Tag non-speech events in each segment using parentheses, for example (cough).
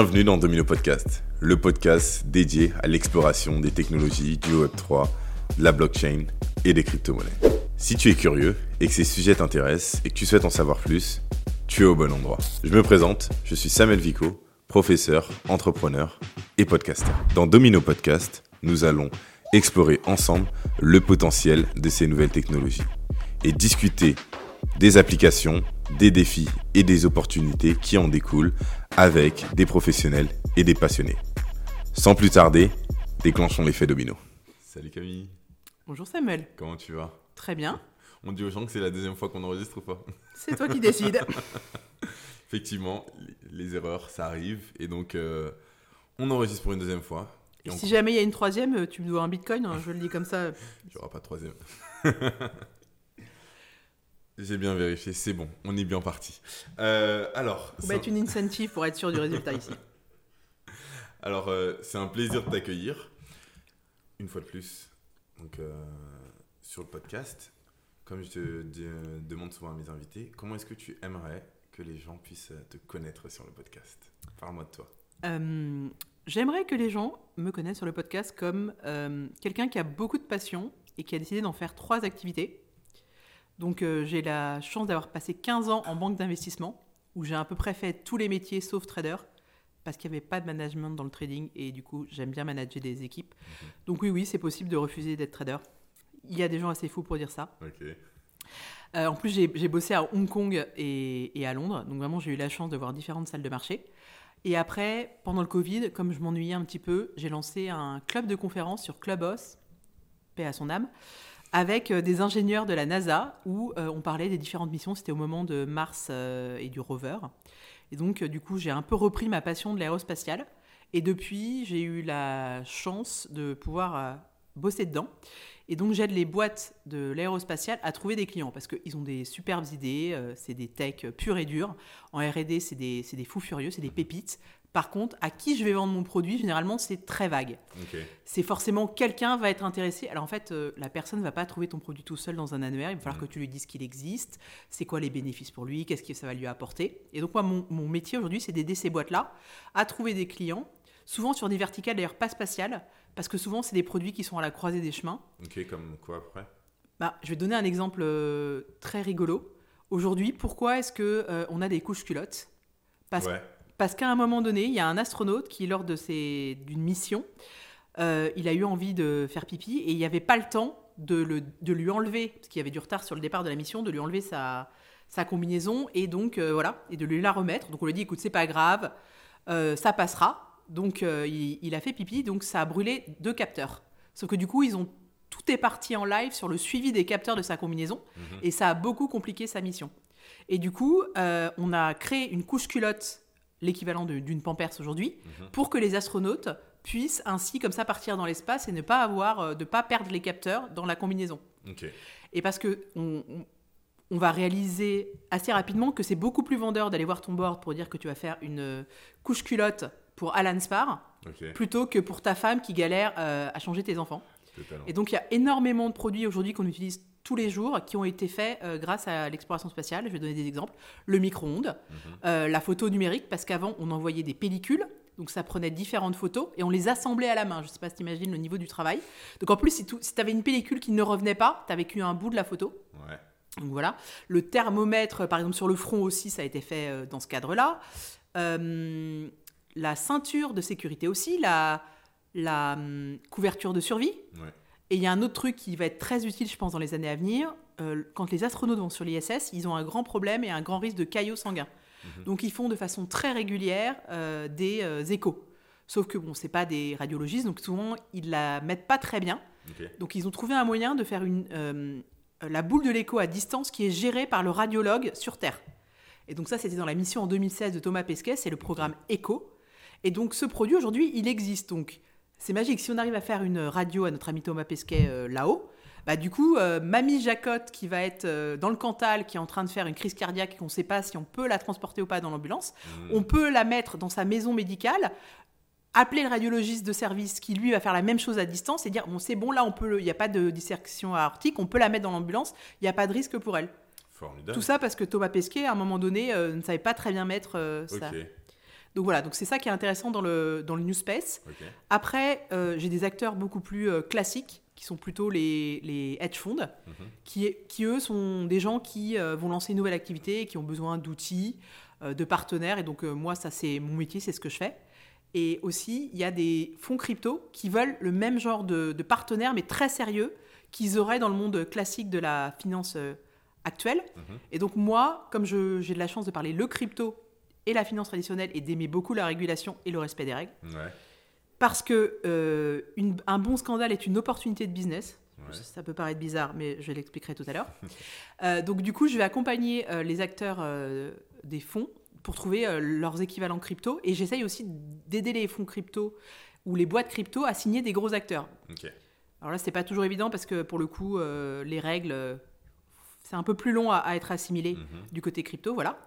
Bienvenue dans Domino Podcast, le podcast dédié à l'exploration des technologies du Web3, de la blockchain et des crypto-monnaies. Si tu es curieux et que ces sujets t'intéressent et que tu souhaites en savoir plus, tu es au bon endroit. Je me présente, je suis Samuel Vico, professeur, entrepreneur et podcasteur. Dans Domino Podcast, nous allons explorer ensemble le potentiel de ces nouvelles technologies et discuter des applications, des défis et des opportunités qui en découlent avec des professionnels et des passionnés. Sans plus tarder, déclenchons l'effet domino. Salut Camille. Bonjour Samuel. Comment tu vas? Très bien. On dit aux gens que c'est la deuxième fois qu'on enregistre ou pas? C'est toi qui décides. (laughs) Effectivement, les erreurs, ça arrive. Et donc, euh, on enregistre pour une deuxième fois. Et, si jamais il y a une troisième, tu me dois un bitcoin, hein, je le dis comme ça. (laughs) Il n'y aura pas de troisième. (laughs) J'ai bien vérifié, c'est bon, on est bien parti. Euh, alors, faut mettre une incentive pour être sûr du résultat ici. (laughs) Alors, euh, c'est un plaisir de t'accueillir une fois de plus. Donc, euh, sur le podcast, comme je te demande souvent à mes invités, comment est-ce que tu aimerais que les gens puissent te connaître sur le podcast? Parle-moi de toi. J'aimerais que les gens me connaissent sur le podcast comme quelqu'un qui a beaucoup de passion et qui a décidé d'en faire trois activités. Donc euh, j'ai la chance d'avoir passé 15 ans en banque d'investissement, où j'ai à peu près fait tous les métiers sauf trader, parce qu'il n'y avait pas de management dans le trading, et du coup j'aime bien manager des équipes. Mhm. Donc oui, oui, c'est possible de refuser d'être trader. Il y a des gens assez fous pour dire ça. Euh, en plus, j'ai bossé à Hong Kong et, à Londres, donc vraiment j'ai eu la chance de voir différentes salles de marché. Et après, pendant le Covid, comme je m'ennuyais un petit peu, j'ai lancé un club de conférences sur Clubhouse, paix à son âme, avec euh, des ingénieurs de la NASA où euh, on parlait des différentes missions. C'était au moment de Mars euh, et du rover. Et donc, du coup, j'ai un peu repris ma passion de l'aérospatiale. Et depuis, j'ai eu la chance de pouvoir bosser dedans. Et donc, j'aide les boîtes de l'aérospatiale à trouver des clients parce qu'ils ont des superbes idées, c'est des techs purs et durs. En RD, c'est des, des, fous furieux, c'est des pépites. Par contre, à qui je vais vendre mon produit, généralement, c'est très vague. C'est forcément quelqu'un va être intéressé. Alors en fait, euh, la personne ne va pas trouver ton produit tout seul dans un annuaire. Il va falloir que tu lui dises qu'il existe, c'est quoi les bénéfices pour lui, qu'est-ce que ça va lui apporter? Et donc moi, mon, métier aujourd'hui, c'est d'aider ces boîtes-là à trouver des clients, souvent sur des verticales d'ailleurs pas spatiales, parce que souvent, c'est des produits qui sont à la croisée des chemins. Ok, comme quoi après? Bah, Je vais donner un exemple euh, très rigolo. Aujourd'hui, pourquoi est-ce qu'on euh, on a des couches culottes parce ouais. Parce qu'à un moment donné, il y a un astronaute qui, lors d'une mission, euh, il a eu envie de faire pipi et il n'y avait pas le temps de, le, de lui enlever, parce qu'il y avait du retard sur le départ de la mission, de lui enlever sa, sa combinaison et donc euh, voilà, et de lui la remettre. Donc on lui dit écoute, c'est pas grave, euh, ça passera. Donc il, a fait pipi, donc ça a brûlé deux capteurs. Sauf que du coup, ils ont tout est parti en live sur le suivi des capteurs de sa combinaison mhm. et ça a beaucoup compliqué sa mission. Et du coup, on a créé une couche culotte l'équivalent d'une pampers aujourd'hui, mhm. pour que les astronautes puissent ainsi comme ça partir dans l'espace et ne pas avoir euh, de pas perdre les capteurs dans la combinaison. Et parce que on, va réaliser assez rapidement que c'est beaucoup plus vendeur d'aller voir ton board pour dire que tu vas faire une euh, couche culotte pour Alan Spar plutôt que pour ta femme qui galère euh, à changer tes enfants. Et donc il y a énormément de produits aujourd'hui qu'on utilise tous les jours qui ont été faits euh, grâce à l'exploration spatiale. Je vais donner des exemples. Le micro-ondes, mhm. euh, la photo numérique, parce qu'avant, on envoyait des pellicules. Donc ça prenait différentes photos et on les assemblait à la main. Je ne sais pas si tu imagines le niveau du travail. Donc en plus, si tu avais une pellicule qui ne revenait pas, tu avais qu'un un bout de la photo. Donc voilà. Le thermomètre, par exemple, sur le front aussi, ça a été fait euh, dans ce cadre-là. la ceinture de sécurité aussi, la, la hum, couverture de survie. Ouais. Et il y a un autre truc qui va être très utile, je pense, dans les années à venir. Euh, quand les astronautes vont sur l'ISS, ils ont un grand problème et un grand risque de caillots sanguins. Mhm. Donc ils font de façon très régulière euh, des euh, échos. Sauf que bon, c'est pas des radiologistes, donc souvent ils la mettent pas très bien. Donc ils ont trouvé un moyen de faire une, la boule de l'écho à distance qui est gérée par le radiologue sur Terre. Et donc ça, c'était dans la mission en 2016 de Thomas Pesquet, c'est le programme ECHO. Et donc ce produit aujourd'hui, il existe. Donc c'est magique. Si on arrive à faire une radio à notre ami Thomas Pesquet euh, là-haut, bah, du coup, euh, Mamie Jacotte, qui va être euh, dans le Cantal, qui est en train de faire une crise cardiaque et qu'on ne sait pas si on peut la transporter ou pas dans l'ambulance, mmh. on peut la mettre dans sa maison médicale, appeler le radiologiste de service qui, lui, va faire la même chose à distance et dire bon, c'est bon, là, on peut, il n'y a pas de dissection aortique, on peut la mettre dans l'ambulance, il n'y a pas de risque pour elle. Formidable. Tout ça parce que Thomas Pesquet, à un moment donné, ne savait pas très bien mettre ça. Donc voilà, donc c'est ça qui est intéressant dans le, dans le New Space. Après, euh, j'ai des acteurs beaucoup plus euh, classiques qui sont plutôt les, les hedge funds, mhm. qui, qui eux sont des gens qui vont lancer une nouvelle activité, qui ont besoin d'outils, de partenaires. Et donc moi, ça c'est mon métier, c'est ce que je fais. Et aussi, il y a des fonds crypto qui veulent le même genre de, de partenaires, mais très sérieux, qu'ils auraient dans le monde classique de la finance euh, actuelle. Mhm. Et donc moi, comme j'ai de la chance de parler le crypto et la finance traditionnelle et d'aimer beaucoup la régulation et le respect des règles, parce que euh, un bon scandale est une opportunité de business. Ça peut paraître bizarre, mais je l'expliquerai tout à l'heure. (laughs) Euh, donc du coup, je vais accompagner les acteurs des fonds pour trouver leurs équivalents crypto. Et j'essaye aussi d'aider les fonds crypto ou les boîtes crypto à signer des gros acteurs. Alors là, c'est pas toujours évident parce que pour le coup, euh, les règles, euh, c'est un peu plus long à, être assimilé mhm. du côté crypto, voilà.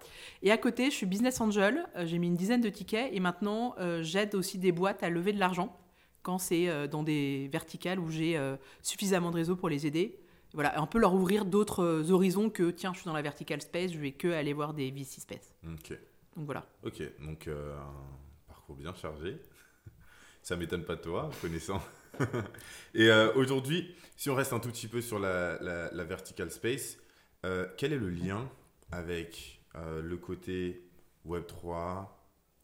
Et à côté, je suis business angel, euh, j'ai mis une dizaine de tickets et maintenant, j'aide aussi des boîtes à lever de l'argent quand c'est dans des verticales où j'ai suffisamment de réseau pour les aider. Voilà, un peu leur ouvrir d'autres horizons que tiens, je suis dans la vertical space, je vais que aller voir des VC space. Ok. Donc voilà. Ok, donc un parcours bien chargé. (laughs) Ça m'étonne pas de toi, connaissant (laughs) et euh, aujourd'hui, si on reste un tout petit peu sur la, la, vertical space, euh, quel est le lien avec euh, le côté Web3,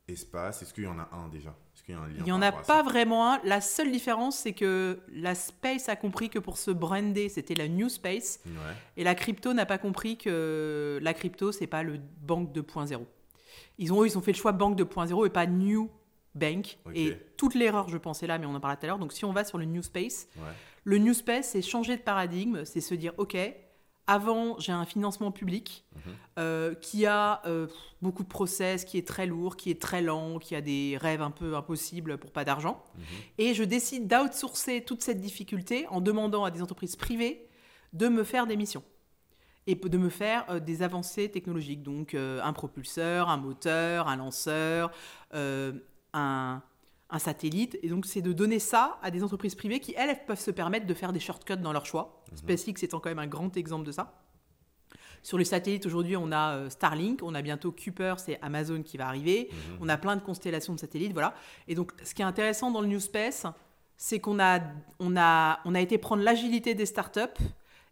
espace? Est-ce qu'il y en a un déjà? Il n'y en a pas vraiment un. La seule différence, c'est que la space a compris que pour se brander, c'était la new space. Et la crypto n'a pas compris que la crypto, c'est pas le banque 2.0. Ils ont, ils ont fait le choix banque 2.0 et pas new Bank. Et toute l'erreur, je pensais là, mais on en parlait tout à l'heure. Donc, si on va sur le New Space, le New Space, c'est changer de paradigme, c'est se dire, OK, avant, j'ai un financement public mhm. euh, qui a euh, beaucoup de process, qui est très lourd, qui est très lent, qui a des rêves un peu impossibles pour pas d'argent. Mhm. Et je décide d'outsourcer toute cette difficulté en demandant à des entreprises privées de me faire des missions et de me faire euh, des avancées technologiques. Donc un propulseur, un moteur, un lanceur, un, satellite. Et donc, c'est de donner ça à des entreprises privées qui, elles, peuvent se permettre de faire des shortcuts dans leur choix. Mhm. SpaceX étant quand même un grand exemple de ça. Sur les satellites, aujourd'hui, on a euh, Starlink, on a bientôt Kuiper, c'est Amazon qui va arriver. Mhm. On a plein de constellations de satellites, voilà. Et donc, ce qui est intéressant dans le New Space, c'est qu'on a, on a, on a été prendre l'agilité des startups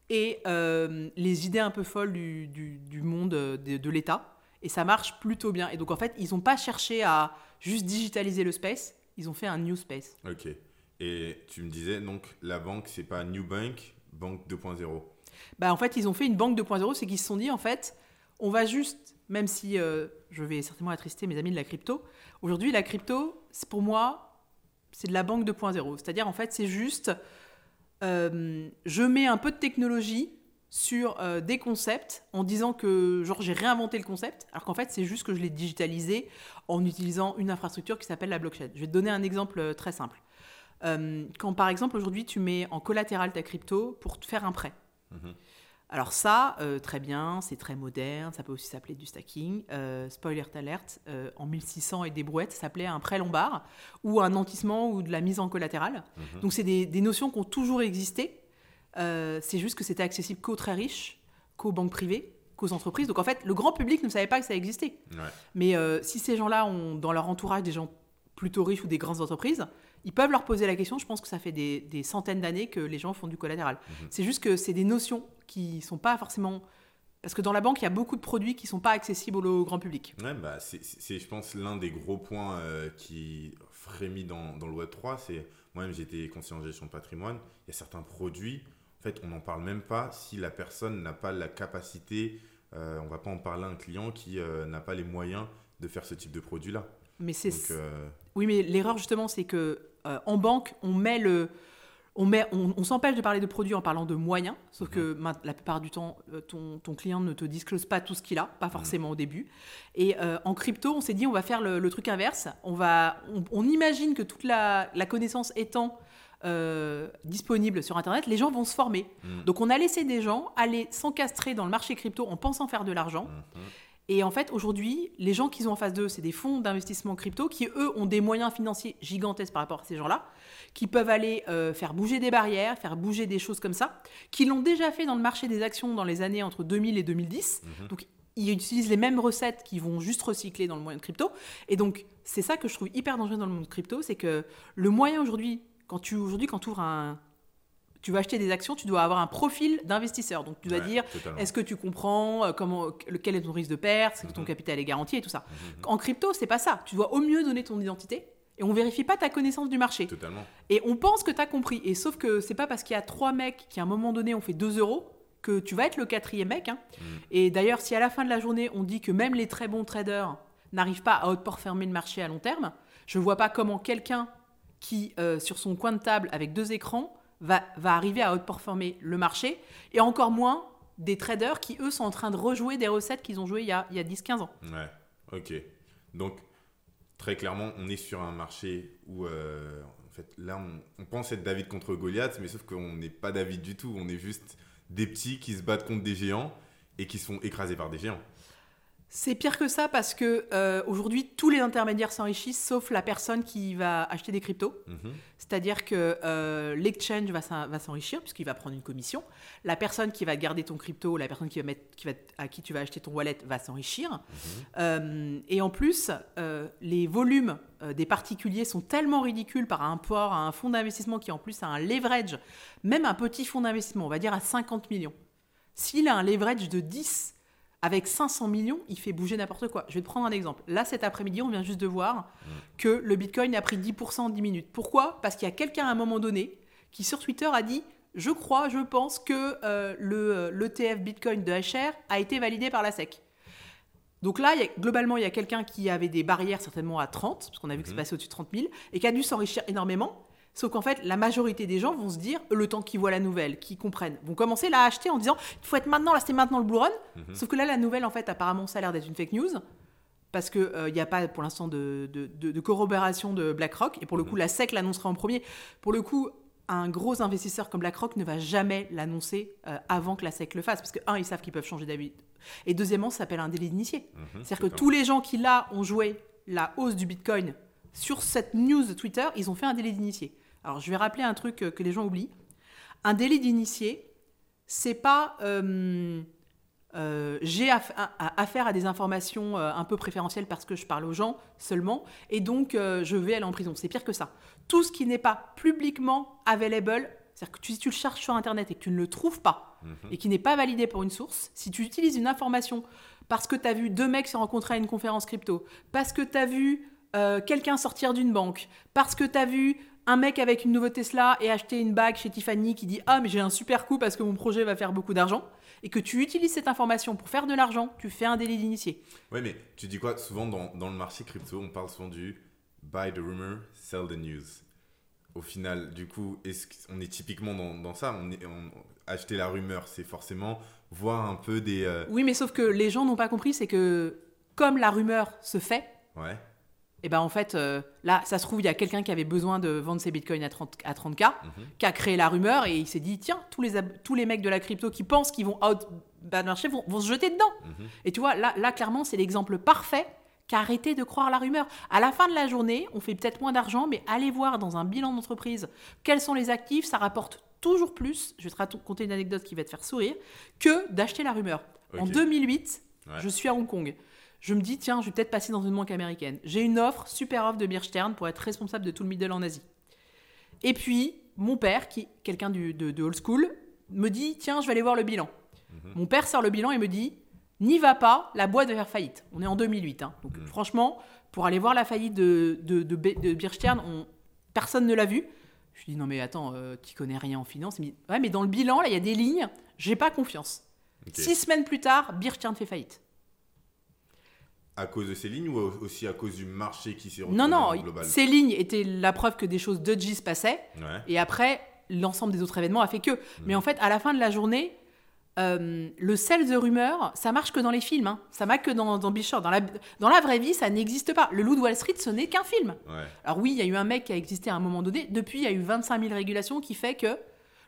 et euh, les idées un peu folles du, du, monde euh, de, de l'État. Et ça marche plutôt bien. Et donc, en fait, ils n'ont pas cherché à juste digitaliser le space. Ils ont fait un new space. Ok. Et tu me disais, donc, la banque, c'est pas New Bank, banque 2.0 bah, En fait, ils ont fait une banque 2.0, c'est qu'ils se sont dit, en fait, on va juste, même si euh, je vais certainement attrister mes amis de la crypto, aujourd'hui, la crypto, pour moi, c'est de la banque 2.0. C'est-à-dire, en fait, c'est juste, euh, je mets un peu de technologie sur euh, des concepts en disant que genre j'ai réinventé le concept alors qu'en fait c'est juste que je l'ai digitalisé en utilisant une infrastructure qui s'appelle la blockchain. Je vais te donner un exemple euh, très simple. Euh, quand par exemple aujourd'hui tu mets en collatéral ta crypto pour te faire un prêt. Mhm. Alors ça, très bien, c'est très moderne, ça peut aussi s'appeler du stacking. spoiler alert, en 1600 et des brouettes, ça s'appelait un prêt lombard ou un nantissement ou de la mise en collatéral. Mhm. Donc c'est des, des, notions qui ont toujours existé, euh, c'est juste que c'était accessible qu'aux très riches, qu'aux banques privées, qu'aux entreprises. Donc en fait, le grand public ne savait pas que ça existait. Mais euh, si ces gens-là ont dans leur entourage des gens plutôt riches ou des grandes entreprises, ils peuvent leur poser la question. Je pense que ça fait des, centaines d'années que les gens font du collatéral. Mhm. C'est juste que c'est des notions qui sont pas forcément parce que dans la banque, il y a beaucoup de produits qui ne sont pas accessibles au grand public. Ouais, bah, c'est, je pense, l'un des gros points euh, qui frémit dans, dans le Web3. C'est moi-même, j'étais conseiller en gestion de patrimoine. Il y a certains produits fait, on n'en parle même pas si la personne n'a pas la capacité, euh, on va pas en parler à un client qui euh, n'a pas les moyens de faire ce type de produit-là. Mais c'est euh, oui, mais l'erreur justement, c'est que en banque, on met le, on, met, on, s'empêche de parler de produits en parlant de moyens, sauf que mhm. la plupart du temps, ton, ton, client ne te disclose pas tout ce qu'il a, pas forcément au début. Et en crypto, on s'est dit, on va faire le, truc inverse. On, va, on, imagine que toute la, la connaissance étant euh, disponible sur Internet, les gens vont se former. Mm. Donc on a laissé des gens aller s'encastrer dans le marché crypto en pensant faire de l'argent. Mm-hmm. Et en fait, aujourd'hui, les gens qu'ils ont en face d'eux, c'est des fonds d'investissement crypto qui, eux, ont des moyens financiers gigantesques par rapport à ces gens-là, qui peuvent aller euh, faire bouger des barrières, faire bouger des choses comme ça, qui l'ont déjà fait dans le marché des actions dans les années entre 2000 et 2010. Mm-hmm. Donc, ils utilisent les mêmes recettes qui vont juste recycler dans le moyen de crypto. Et donc, c'est ça que je trouve hyper dangereux dans le monde crypto, c'est que le moyen aujourd'hui, quand tu aujourd'hui quand tu ouvres un tu vas acheter des actions, tu dois avoir un profil d'investisseur. Donc tu dois dire est-ce que tu comprends euh, comment quel est ton risque de perte, est-ce que ton mhm. capital est garanti et tout ça. Mhm. En crypto, c'est pas ça. Tu dois au mieux donner ton identité et on vérifie pas ta connaissance du marché. Totalement. Et on pense que tu as compris. Et sauf que c'est pas parce qu'il y a trois mecs qui à un moment donné ont fait 2 euros que tu vas être le quatrième mec. Hein. Mm. Et d'ailleurs, si à la fin de la journée, on dit que même les très bons traders n'arrivent pas à outperformer le marché à long terme, je ne vois pas comment quelqu'un qui, euh, sur son coin de table avec deux écrans, va, va arriver à outperformer le marché, et encore moins des traders qui, eux, sont en train de rejouer des recettes qu'ils ont jouées il y a, a 10-15 ans. Ouais, ok. Donc, très clairement, on est sur un marché où, euh, en fait, là, on, on, pense être David contre Goliath, mais sauf qu'on n'est pas David du tout, on est juste des petits qui se battent contre des géants et qui se font écraser par des géants. C'est pire que ça parce que euh, aujourd'hui tous les intermédiaires s'enrichissent sauf la personne qui va acheter des cryptos. Mhm. C'est-à-dire que euh, l'exchange va, s'enrichir puisqu'il va prendre une commission. La personne qui va garder ton crypto, la personne qui va mettre, qui va, à qui tu vas acheter ton wallet va s'enrichir. Mhm. Euh, et en plus, les volumes des particuliers sont tellement ridicules par rapport à un fonds d'investissement qui en plus a un leverage, même un petit fonds d'investissement, on va dire à 50 millions. S'il a un leverage de 10 avec 500 millions, il fait bouger n'importe quoi. Je vais te prendre un exemple. Là, cet après-midi, on vient juste de voir mm. que le Bitcoin a pris 10% en 10 minutes. Pourquoi? Parce qu'il y a quelqu'un à un moment donné qui, sur Twitter, a dit Je crois, je pense que euh, le l'ETF Bitcoin de HR a été validé par la SEC. Donc là, globalement, il y a quelqu'un qui avait des barrières certainement à 30, parce qu'on a vu que c'est mm-hmm. passé au-dessus de 30 000, et qui a dû s'enrichir énormément. Sauf qu'en fait, la majorité des gens vont se dire, le temps qu'ils voient la nouvelle, qu'ils comprennent, vont commencer à acheter en disant, il faut être maintenant, là c'est maintenant le Blue Run. Mhm. Sauf que là, la nouvelle, en fait, apparemment, ça a l'air d'être une fake news. Parce qu'il n'y euh, a pas pour l'instant de, de, corroboration de BlackRock. Et pour le coup, mhm. la SEC l'annoncera en premier. Pour le coup, un gros investisseur comme BlackRock ne va jamais l'annoncer euh, avant que la SEC le fasse. Parce que, un, ils savent qu'ils peuvent changer d'avis. Et deuxièmement, ça s'appelle un délit d'initié. Mhm, C'est-à-dire que tous les gens qui, là, ont joué la hausse du Bitcoin sur cette news de Twitter, ils ont fait un délit d'initié. Alors, je vais rappeler un truc que les gens oublient. Un délit d'initié, c'est pas euh, euh, j'ai affaire à des informations euh, un peu préférentielles parce que je parle aux gens seulement, et donc je vais aller en prison. C'est pire que ça. Tout ce qui n'est pas publiquement available, c'est-à-dire que si tu le cherches sur Internet et que tu ne le trouves pas, mhm. et qui n'est pas validé pour une source, si tu utilises une information parce que tu as vu deux mecs se rencontrer à une conférence crypto, parce que tu as vu quelqu'un sortir d'une banque, parce que tu as vu un mec avec une nouvelle Tesla et acheter une bague chez Tiffany qui dit Ah, mais j'ai un super coup parce que mon projet va faire beaucoup d'argent, et que tu utilises cette information pour faire de l'argent, tu fais un délit d'initié. Oui, mais tu dis quoi? Souvent dans, dans, le marché crypto, on parle souvent du buy the rumor, sell the news. Au final, du coup, est on est typiquement dans, dans ça? On est, acheter la rumeur, c'est forcément voir un peu des. Euh, oui, mais sauf que les gens n'ont pas compris, c'est que comme la rumeur se fait, ouais et ben en fait, euh, là, ça se trouve, il y a quelqu'un qui avait besoin de vendre ses bitcoins à 30, à 30K, mhm. qui a créé la rumeur et il s'est dit tiens, tous les, tous les mecs de la crypto qui pensent qu'ils vont out bad marché vont, vont, se jeter dedans. Mhm. Et tu vois, là, là clairement, c'est l'exemple parfait qu'arrêter de croire la rumeur. À la fin de la journée, on fait peut-être moins d'argent, mais allez voir dans un bilan d'entreprise quels sont les actifs, ça rapporte toujours plus, je vais te raconter une anecdote qui va te faire sourire, que d'acheter la rumeur. En 2008, je suis à Hong Kong je me dis, tiens, je vais peut-être passer dans une banque américaine. J'ai une offre, super offre de Birchtern pour être responsable de tout le middle en Asie. Et puis, mon père, qui est quelqu'un de, de, old school, me dit, tiens, je vais aller voir le bilan. Mhm. Mon père sort le bilan et me dit, n'y va pas, la boîte va faire faillite. On est en 2008. Hein. Donc, mhm. franchement, pour aller voir la faillite de, de, de, on, personne ne l'a vu. Je lui dis, non, mais attends, euh, tu connais rien en finance. Il me dit, ouais, mais dans le bilan, là, il y a des lignes, j'ai pas confiance. Six semaines plus tard, Birchtern fait faillite à cause de ces lignes ou aussi à cause du marché qui s'est Non, non, ces lignes étaient la preuve que des choses dodgy se passaient. Et après, l'ensemble des autres événements a fait que. Hmm. Mais en fait, à la fin de la journée, euh, le sel de rumeur, ça marche que dans les films. Hein. Ça marche que dans, dans. Dans la, dans la vraie vie, ça n'existe pas. Le Loup de Wall Street, ce n'est qu'un film. Alors oui, il y a eu un mec qui a existé à un moment donné. Depuis, il y a eu 25 000 régulations qui fait que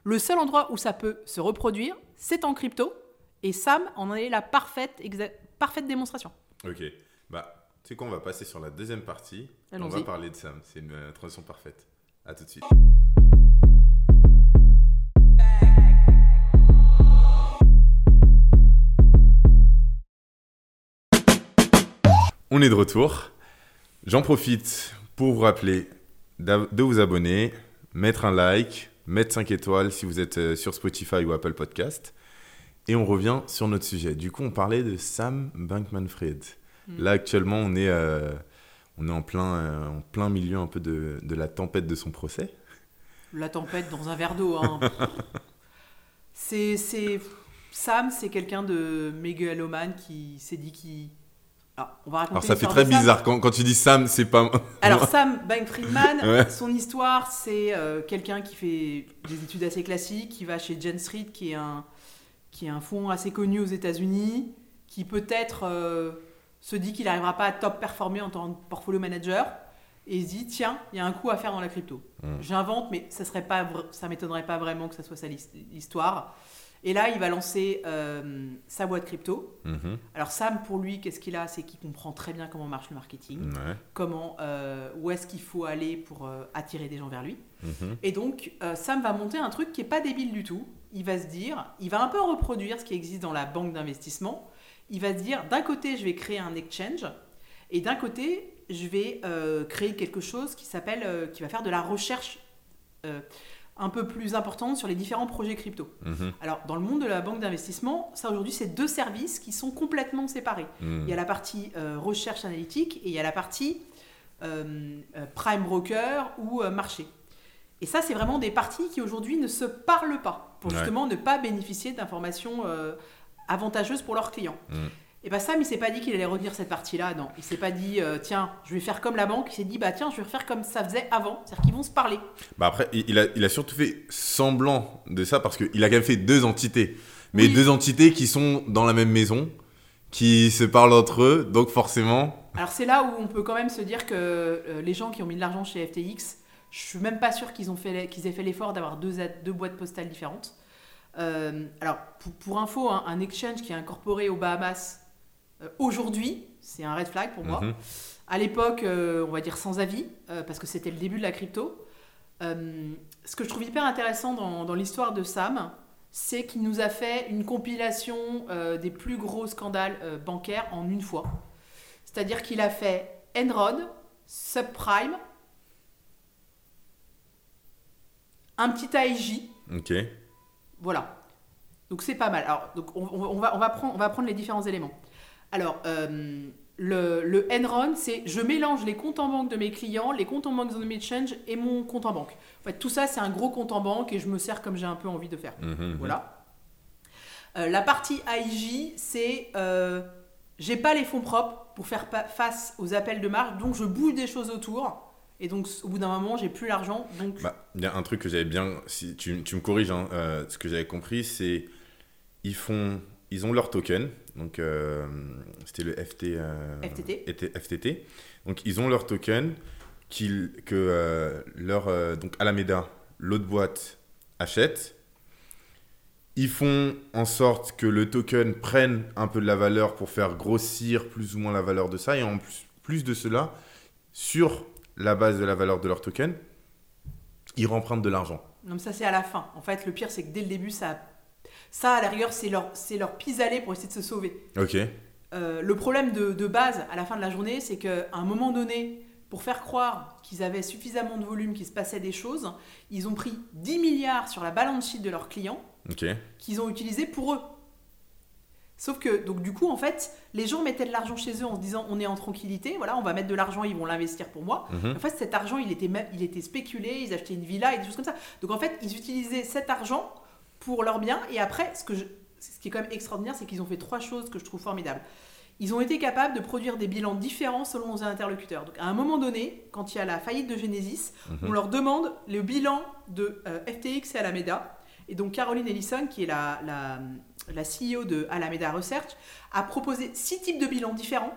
le seul endroit où ça peut se reproduire, c'est en crypto. Et Sam en est la parfaite, parfaite démonstration. Ok. Bah, tu sais quoi, on va passer sur la deuxième partie. On va parler de Sam. C'est une euh, transition parfaite. À tout de suite. on est de retour. J'en profite pour vous rappeler de vous abonner, mettre un like, mettre 5 étoiles si vous êtes euh, sur Spotify ou Apple Podcast. Et on revient sur notre sujet. Du coup, on parlait de Sam Bankman-Fried. Mm. Là, actuellement, on est, euh, on est en, plein, euh, en plein milieu un peu de, de, la tempête de son procès. La tempête dans un verre d'eau. Hein. (laughs) c'est, Sam, c'est quelqu'un de mégalomane qui s'est dit qu'il alors, ça fait très bizarre quand, quand, tu dis Sam, c'est pas. Alors Sam Bankman-Friedman, (laughs) son histoire, c'est euh, quelqu'un qui fait des études assez classiques, qui va chez Jane Street, qui est un, qui est un fonds assez connu aux États-Unis, qui peut-être euh, se dit qu'il n'arrivera pas à top performer en tant que portfolio manager, et se dit tiens, il y a un coup à faire dans la crypto. Hmm. J'invente, mais ça serait pas, ça m'étonnerait pas vraiment que ça soit ça l'histoire. Et là, il va lancer euh, sa boîte crypto. Mhm. Alors Sam, pour lui, qu'est-ce qu'il a? C'est qu'il comprend très bien comment marche le marketing, comment, euh, où est-ce qu'il faut aller pour euh, attirer des gens vers lui. Mhm. Et donc, Sam va monter un truc qui n'est pas débile du tout. Il va se dire, il va un peu reproduire ce qui existe dans la banque d'investissement. Il va se dire, d'un côté, je vais créer un exchange, et d'un côté, je vais créer quelque chose qui s'appelle, qui va faire de la recherche un peu plus importante sur les différents projets crypto. Mhm. Alors, dans le monde de la banque d'investissement, ça aujourd'hui, c'est deux services qui sont complètement séparés. Mhm. Il y a la partie euh, recherche analytique et il y a la partie euh, euh, prime broker ou marché. Et ça, c'est vraiment des parties qui aujourd'hui ne se parlent pas pour justement ne pas bénéficier d'informations avantageuses pour leurs clients. Mhm. Et bien Sam, il s'est pas dit qu'il allait retenir cette partie-là, non. Il s'est pas dit, euh, tiens, je vais faire comme la banque. Il s'est dit, bah tiens, je vais faire comme ça faisait avant. C'est-à-dire qu'ils vont se parler. Bah après, il a, il a surtout fait semblant de ça parce qu'il a quand même fait deux entités. Mais deux entités qui sont dans la même maison, qui se parlent entre eux, donc forcément... Alors c'est là où on peut quand même se dire que euh, les gens qui ont mis de l'argent chez FTX, je suis même pas sûr qu'ils qu'ils aient fait l'effort d'avoir deux, deux boîtes postales différentes. Euh, alors, pour, info, hein, un exchange qui est incorporé aux Bahamas euh, aujourd'hui, c'est un red flag pour moi. Mhm. À l'époque, euh, on va dire sans avis, parce que c'était le début de la crypto. ce que je trouve hyper intéressant dans, l'histoire de Sam, c'est qu'il nous a fait une compilation des plus gros scandales bancaires en une fois. C'est-à-dire qu'il a fait Enron, Subprime, un petit AIJ. Ok. Voilà. Donc c'est pas mal. Alors, donc on, va, on, va prendre, on va prendre les différents éléments. Alors, euh, le, le, Enron, c'est je mélange les comptes en banque de mes clients, les comptes en banque de mes change et mon compte en banque. En fait, tout ça, c'est un gros compte en banque et je me sers comme j'ai un peu envie de faire. Mmh, mmh, mmh. voilà. Euh, la partie AIJ, c'est euh, j'ai pas les fonds propres pour faire face aux appels de marge, donc je bouge des choses autour. Et donc, au bout d'un moment, j'ai plus l'argent. Donc... Bah, il y a un truc que j'avais bien. Si tu, tu me corriges, hein, ce que j'avais compris, c'est ils font ils ont leur token. Donc, euh, c'était le FT, euh, FTT. FTT. Donc, ils ont leur token que euh, leur, donc Alameda, l'autre boîte, achète. Ils font en sorte que le token prenne un peu de la valeur pour faire grossir plus ou moins la valeur de ça. Et en plus, plus de cela, sur la base de la valeur de leur token, ils rempruntent de l'argent. Donc ça c'est à la fin. En fait, le pire c'est que dès le début, ça ça, à la rigueur, c'est leur, c'est leur pis-aller pour essayer de se sauver. Ok. Euh, le problème de, de, base, à la fin de la journée, c'est qu'à un moment donné, pour faire croire qu'ils avaient suffisamment de volume, qu'il se passait des choses, ils ont pris 10 milliards sur la balance sheet de leurs clients qu'ils ont utilisé pour eux. Sauf que, donc du coup, en fait, les gens mettaient de l'argent chez eux en se disant on est en tranquillité, voilà, on va mettre de l'argent, ils vont l'investir pour moi. Mhm. En fait, cet argent, il était, il était spéculé, ils achetaient une villa et des choses comme ça. Donc en fait, ils utilisaient cet argent pour leur bien. Et après, ce, que je, ce qui est quand même extraordinaire, c'est qu'ils ont fait trois choses que je trouve formidables. Ils ont été capables de produire des bilans différents selon nos interlocuteurs. Donc à un moment donné, quand il y a la faillite de Genesis, mhm. on leur demande le bilan de euh, FTX et Alameda. Et donc Caroline Ellison, qui est la, la, la CEO de Alameda Research, a proposé six types de bilans différents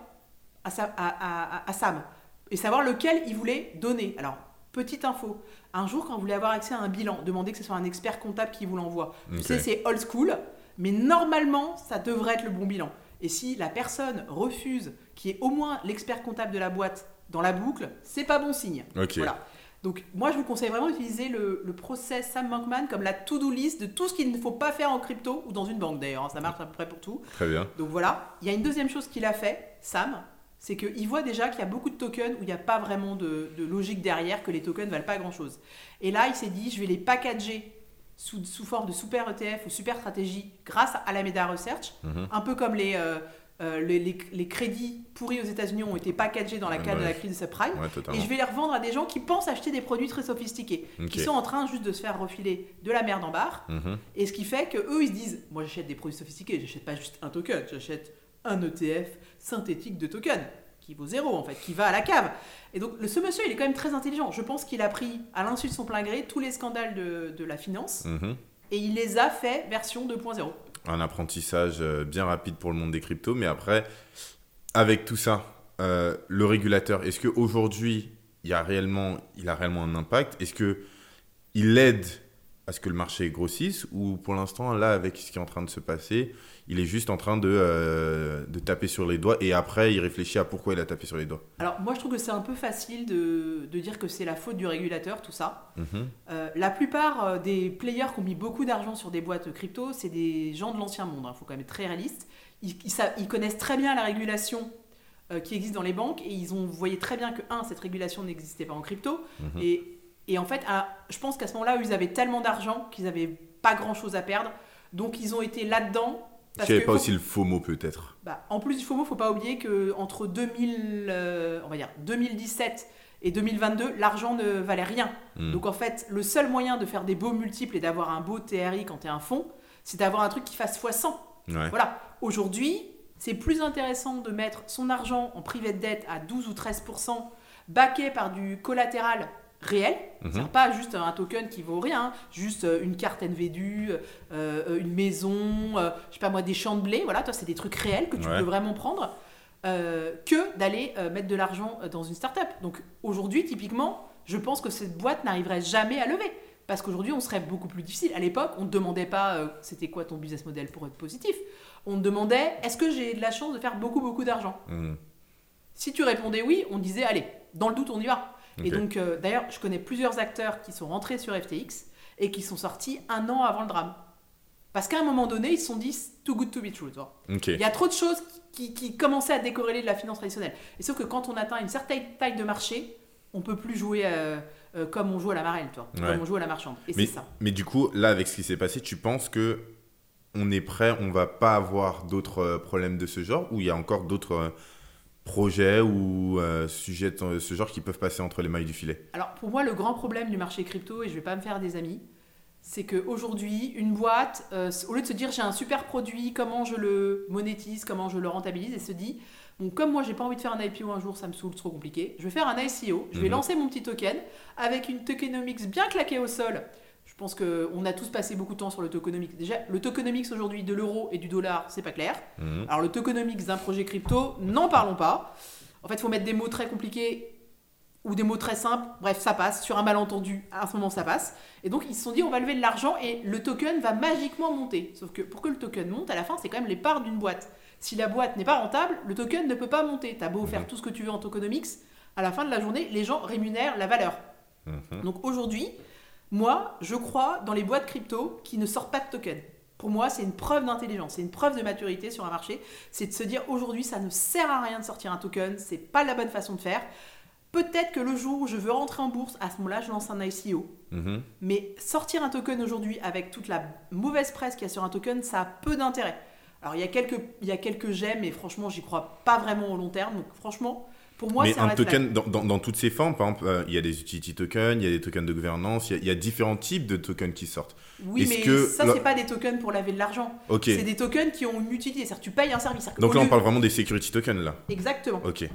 à, à, à, à Sam et savoir lequel il voulait donner. Alors, petite info, un jour, quand vous voulez avoir accès à un bilan, demandez que ce soit un expert comptable qui vous l'envoie. Tu sais, c'est old school, mais normalement, ça devrait être le bon bilan. Et si la personne refuse qu'il y ait au moins l'expert comptable de la boîte dans la boucle, c'est pas bon signe. Voilà. Donc moi, je vous conseille vraiment d'utiliser le, le, process Sam Bankman comme la to-do list de tout ce qu'il ne faut pas faire en crypto ou dans une banque d'ailleurs. Hein. Ça marche à peu près pour tout. Très bien. Donc voilà. Il y a une deuxième chose qu'il a fait, Sam, c'est qu'ils voient déjà qu'il y a beaucoup de tokens où il n'y a pas vraiment de, logique derrière, que les tokens ne valent pas grand-chose. Et là, il s'est dit, je vais les packager sous, sous, forme de super ETF ou super stratégie grâce à la Meta Research, mhm. un peu comme les, euh, euh, les, les, crédits pourris aux États-Unis ont été packagés dans la cadre de la crise de subprime. et je vais les revendre à des gens qui pensent acheter des produits très sophistiqués, qui sont en train juste de se faire refiler de la merde en barre. Mhm. Et ce qui fait que eux ils se disent Moi, j'achète des produits sophistiqués, j'achète pas juste un token, j'achète un ETF synthétique de token qui vaut zéro en fait, qui va à la cave. Et donc le, ce monsieur, il est quand même très intelligent. Je pense qu'il a pris à l'insu de son plein gré tous les scandales de, de la finance mhm. et il les a fait version 2.0 un apprentissage euh, bien rapide pour le monde des cryptos. Mais après, avec tout ça, euh, le régulateur, est-ce qu'aujourd'hui, il, il a réellement un impact? Est-ce qu'il aide à ce que le marché grossisse Ou pour l'instant, là, avec ce qui est en train de se passer, il est juste en train de, euh, de, taper sur les doigts et après il réfléchit à pourquoi il a tapé sur les doigts. Alors moi je trouve que c'est un peu facile de, de dire que c'est la faute du régulateur tout ça. Mhm. Euh, la plupart euh, des players qui ont mis beaucoup d'argent sur des boîtes crypto, c'est des gens de l'ancien monde, il hein. faut quand même être très réaliste. Ils, ils, connaissent très bien la régulation qui existe dans les banques et ils ont voyé très bien que, un, cette régulation n'existait pas en crypto mhm. et, et, en fait, je pense qu'à ce moment-là, ils avaient tellement d'argent qu'ils n'avaient pas grand-chose à perdre. Donc ils ont été là-dedans parce n'y avait pas aussi le FOMO peut-être. Bah, en plus du FOMO, faut pas oublier que entre 2000, euh, on va dire 2017 et 2022, l'argent ne valait rien. Hmm. Donc en fait, le seul moyen de faire des beaux multiples et d'avoir un beau TRI quand tu es un fonds, c'est d'avoir un truc qui fasse x100. Voilà. Aujourd'hui, c'est plus intéressant de mettre son argent en privé de dette à 12 ou 13% baqué par du collatéral réel, mhm. pas juste un token qui vaut rien, juste euh, une carte NVDU, euh, euh, une maison, je sais pas moi, des champs de blé, voilà, toi c'est des trucs réels que tu peux vraiment prendre, que d'aller mettre de l'argent dans une startup. Donc aujourd'hui, typiquement, je pense que cette boîte n'arriverait jamais à lever. Parce qu'aujourd'hui, on serait beaucoup plus difficile. À l'époque, on ne demandait pas c'était quoi ton business model pour être positif. On demandait est-ce que j'ai de la chance de faire beaucoup, beaucoup d'argent? Mhm. Si tu répondais oui, on disait allez, dans le doute, on y va. Et donc, euh, d'ailleurs, je connais plusieurs acteurs qui sont rentrés sur FTX et qui sont sortis un an avant le drame. Parce qu'à un moment donné, ils se sont dit too good to be true. Il y a trop de choses qui, qui, commençaient à décorréler de la finance traditionnelle. Et sauf que quand on atteint une certaine taille de marché, on peut plus jouer euh, euh, comme on joue à la marelle, toi, comme on joue à la marchande. Et c'est ça. Mais du coup, là, avec ce qui s'est passé, tu penses que on est prêt, on va pas avoir d'autres problèmes de ce genre, ou il y a encore d'autres projets ou euh, sujets de ce genre qui peuvent passer entre les mailles du filet? Alors pour moi, le grand problème du marché crypto, et je ne vais pas me faire des amis, c'est qu'aujourd'hui, une boîte, euh, au lieu de se dire j'ai un super produit, comment je le monétise, comment je le rentabilise, elle se dit bon, comme moi j'ai pas envie de faire un IPO un jour, ça me saoule, trop compliqué, je vais faire un ICO, je vais mhm. lancer mon petit token avec une tokenomics bien claquée au sol pense qu'on a tous passé beaucoup de temps sur le tokenomics. Déjà, le tokenomics aujourd'hui de l'euro et du dollar, c'est pas clair. Mhm. Alors, le tokenomics d'un projet crypto, n'en parlons pas. En fait, il faut mettre des mots très compliqués ou des mots très simples. Bref, ça passe. Sur un malentendu, à ce moment, ça passe. Et donc, ils se sont dit, on va lever de l'argent et le token va magiquement monter. Sauf que pour que le token monte, à la fin, c'est quand même les parts d'une boîte. Si la boîte n'est pas rentable, le token ne peut pas monter. Tu as beau faire mhm. tout ce que tu veux en tokenomics, à la fin de la journée, les gens rémunèrent la valeur. Mhm. Donc aujourd'hui, moi, je crois dans les boîtes crypto qui ne sortent pas de token. Pour moi, c'est une preuve d'intelligence, c'est une preuve de maturité sur un marché. C'est de se dire aujourd'hui, ça ne sert à rien de sortir un token, c'est pas la bonne façon de faire. Peut-être que le jour où je veux rentrer en bourse, à ce moment-là, je lance un ICO. Mhm. Mais sortir un token aujourd'hui avec toute la mauvaise presse qu'il y a sur un token, ça a peu d'intérêt. Alors il y a quelques, il y a quelques j'aime, mais franchement, j'y crois pas vraiment au long terme. Donc franchement, mais un token, dans, toutes ces formes, par exemple, euh, il y a des utility tokens, il y a des tokens de gouvernance, il y, a, différents types de tokens qui sortent. Oui, mais que ça, c'est pas des tokens pour laver de l'argent. C'est des tokens qui ont une utilité. C'est-à-dire tu payes un service. Donc là, on parle vraiment des security tokens, là. Exactement. Ok.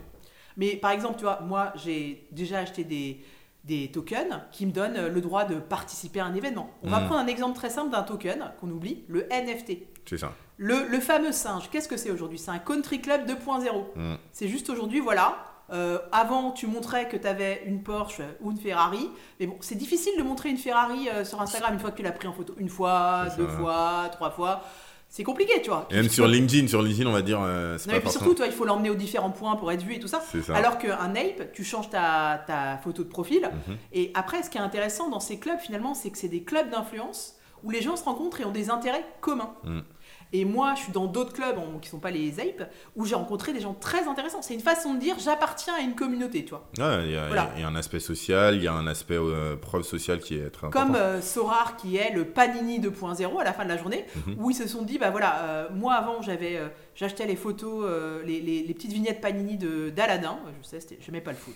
Mais par exemple, tu vois, moi, j'ai déjà acheté des, des tokens qui me donnent le droit de participer à un événement. On va hmm. prendre un exemple très simple d'un token qu'on oublie, le NFT. C'est ça. Le, le, fameux singe, qu'est-ce que c'est aujourd'hui? C'est un country club 2.0. Hmm. C'est juste aujourd'hui, voilà, euh, avant, tu montrais que tu avais une Porsche ou une Ferrari. Mais bon, c'est difficile de montrer une Ferrari euh, sur Instagram une fois que tu l'as pris en photo. Une fois, deux fois, trois fois. C'est compliqué, tu vois. Et même sur LinkedIn, sur LinkedIn, on va dire. Euh, non, et puis surtout, toi, il faut l'emmener aux différents points pour être vu et tout ça. ça. Alors qu'un ape, tu changes ta, ta, photo de profil. Mhm. Et après, ce qui est intéressant dans ces clubs, finalement, c'est que c'est des clubs d'influence où les gens se rencontrent et ont des intérêts communs. Mhm. Et moi, je suis dans d'autres clubs qui sont pas les Ape, où j'ai rencontré des gens très intéressants. C'est une façon de dire j'appartiens à une communauté, tu vois. Il y, a un aspect social, il y a un aspect euh, preuve sociale qui est très important. Comme euh, Sorar, qui est le Panini 2.0 à la fin de la journée, mhm. où ils se sont dit bah voilà, euh, moi avant, j'avais. J'achetais les photos, les, les, petites vignettes Panini d'Aladin. Je sais, je n'aimais pas le foot.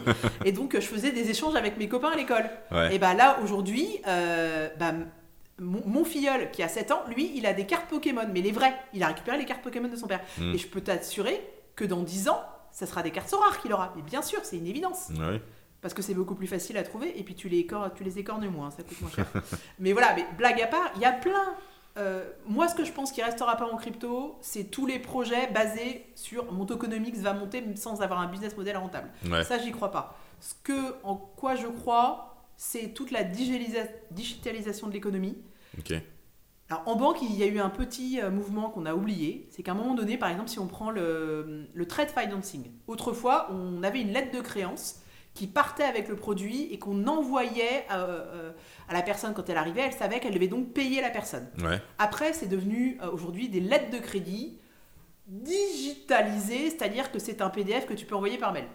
(laughs) et donc, je faisais des échanges avec mes copains à l'école. Et bah là, aujourd'hui, bah, mon, filleul qui a 7 ans, lui, il a des cartes Pokémon, mais les vraies. Il a récupéré les cartes Pokémon de son père. Hmm. Et je peux t'assurer que dans 10 ans, ça sera des cartes rares qu'il aura. Mais bien sûr, c'est une évidence. Parce que c'est beaucoup plus facile à trouver et puis tu les, tu les écornes moins, ça coûte moins cher. (laughs) mais voilà, mais blague à part, il y a plein. Euh, moi, ce que je pense qui restera pas en crypto, c'est tous les projets basés sur mon tokenomics va monter sans avoir un business model rentable. Ça, j'y crois pas. Ce que, en quoi je crois, c'est toute la digitalisation de l'économie. Alors, en banque, il y a eu un petit euh, mouvement qu'on a oublié. C'est qu'à un moment donné, par exemple, si on prend le, trade financing, autrefois, on avait une lettre de créance qui partait avec le produit et qu'on envoyait à, euh, à, la personne quand elle arrivait. Elle savait qu'elle devait donc payer la personne. Après, c'est devenu euh, aujourd'hui des lettres de crédit digitalisées, c'est-à-dire que c'est un PDF que tu peux envoyer par mail.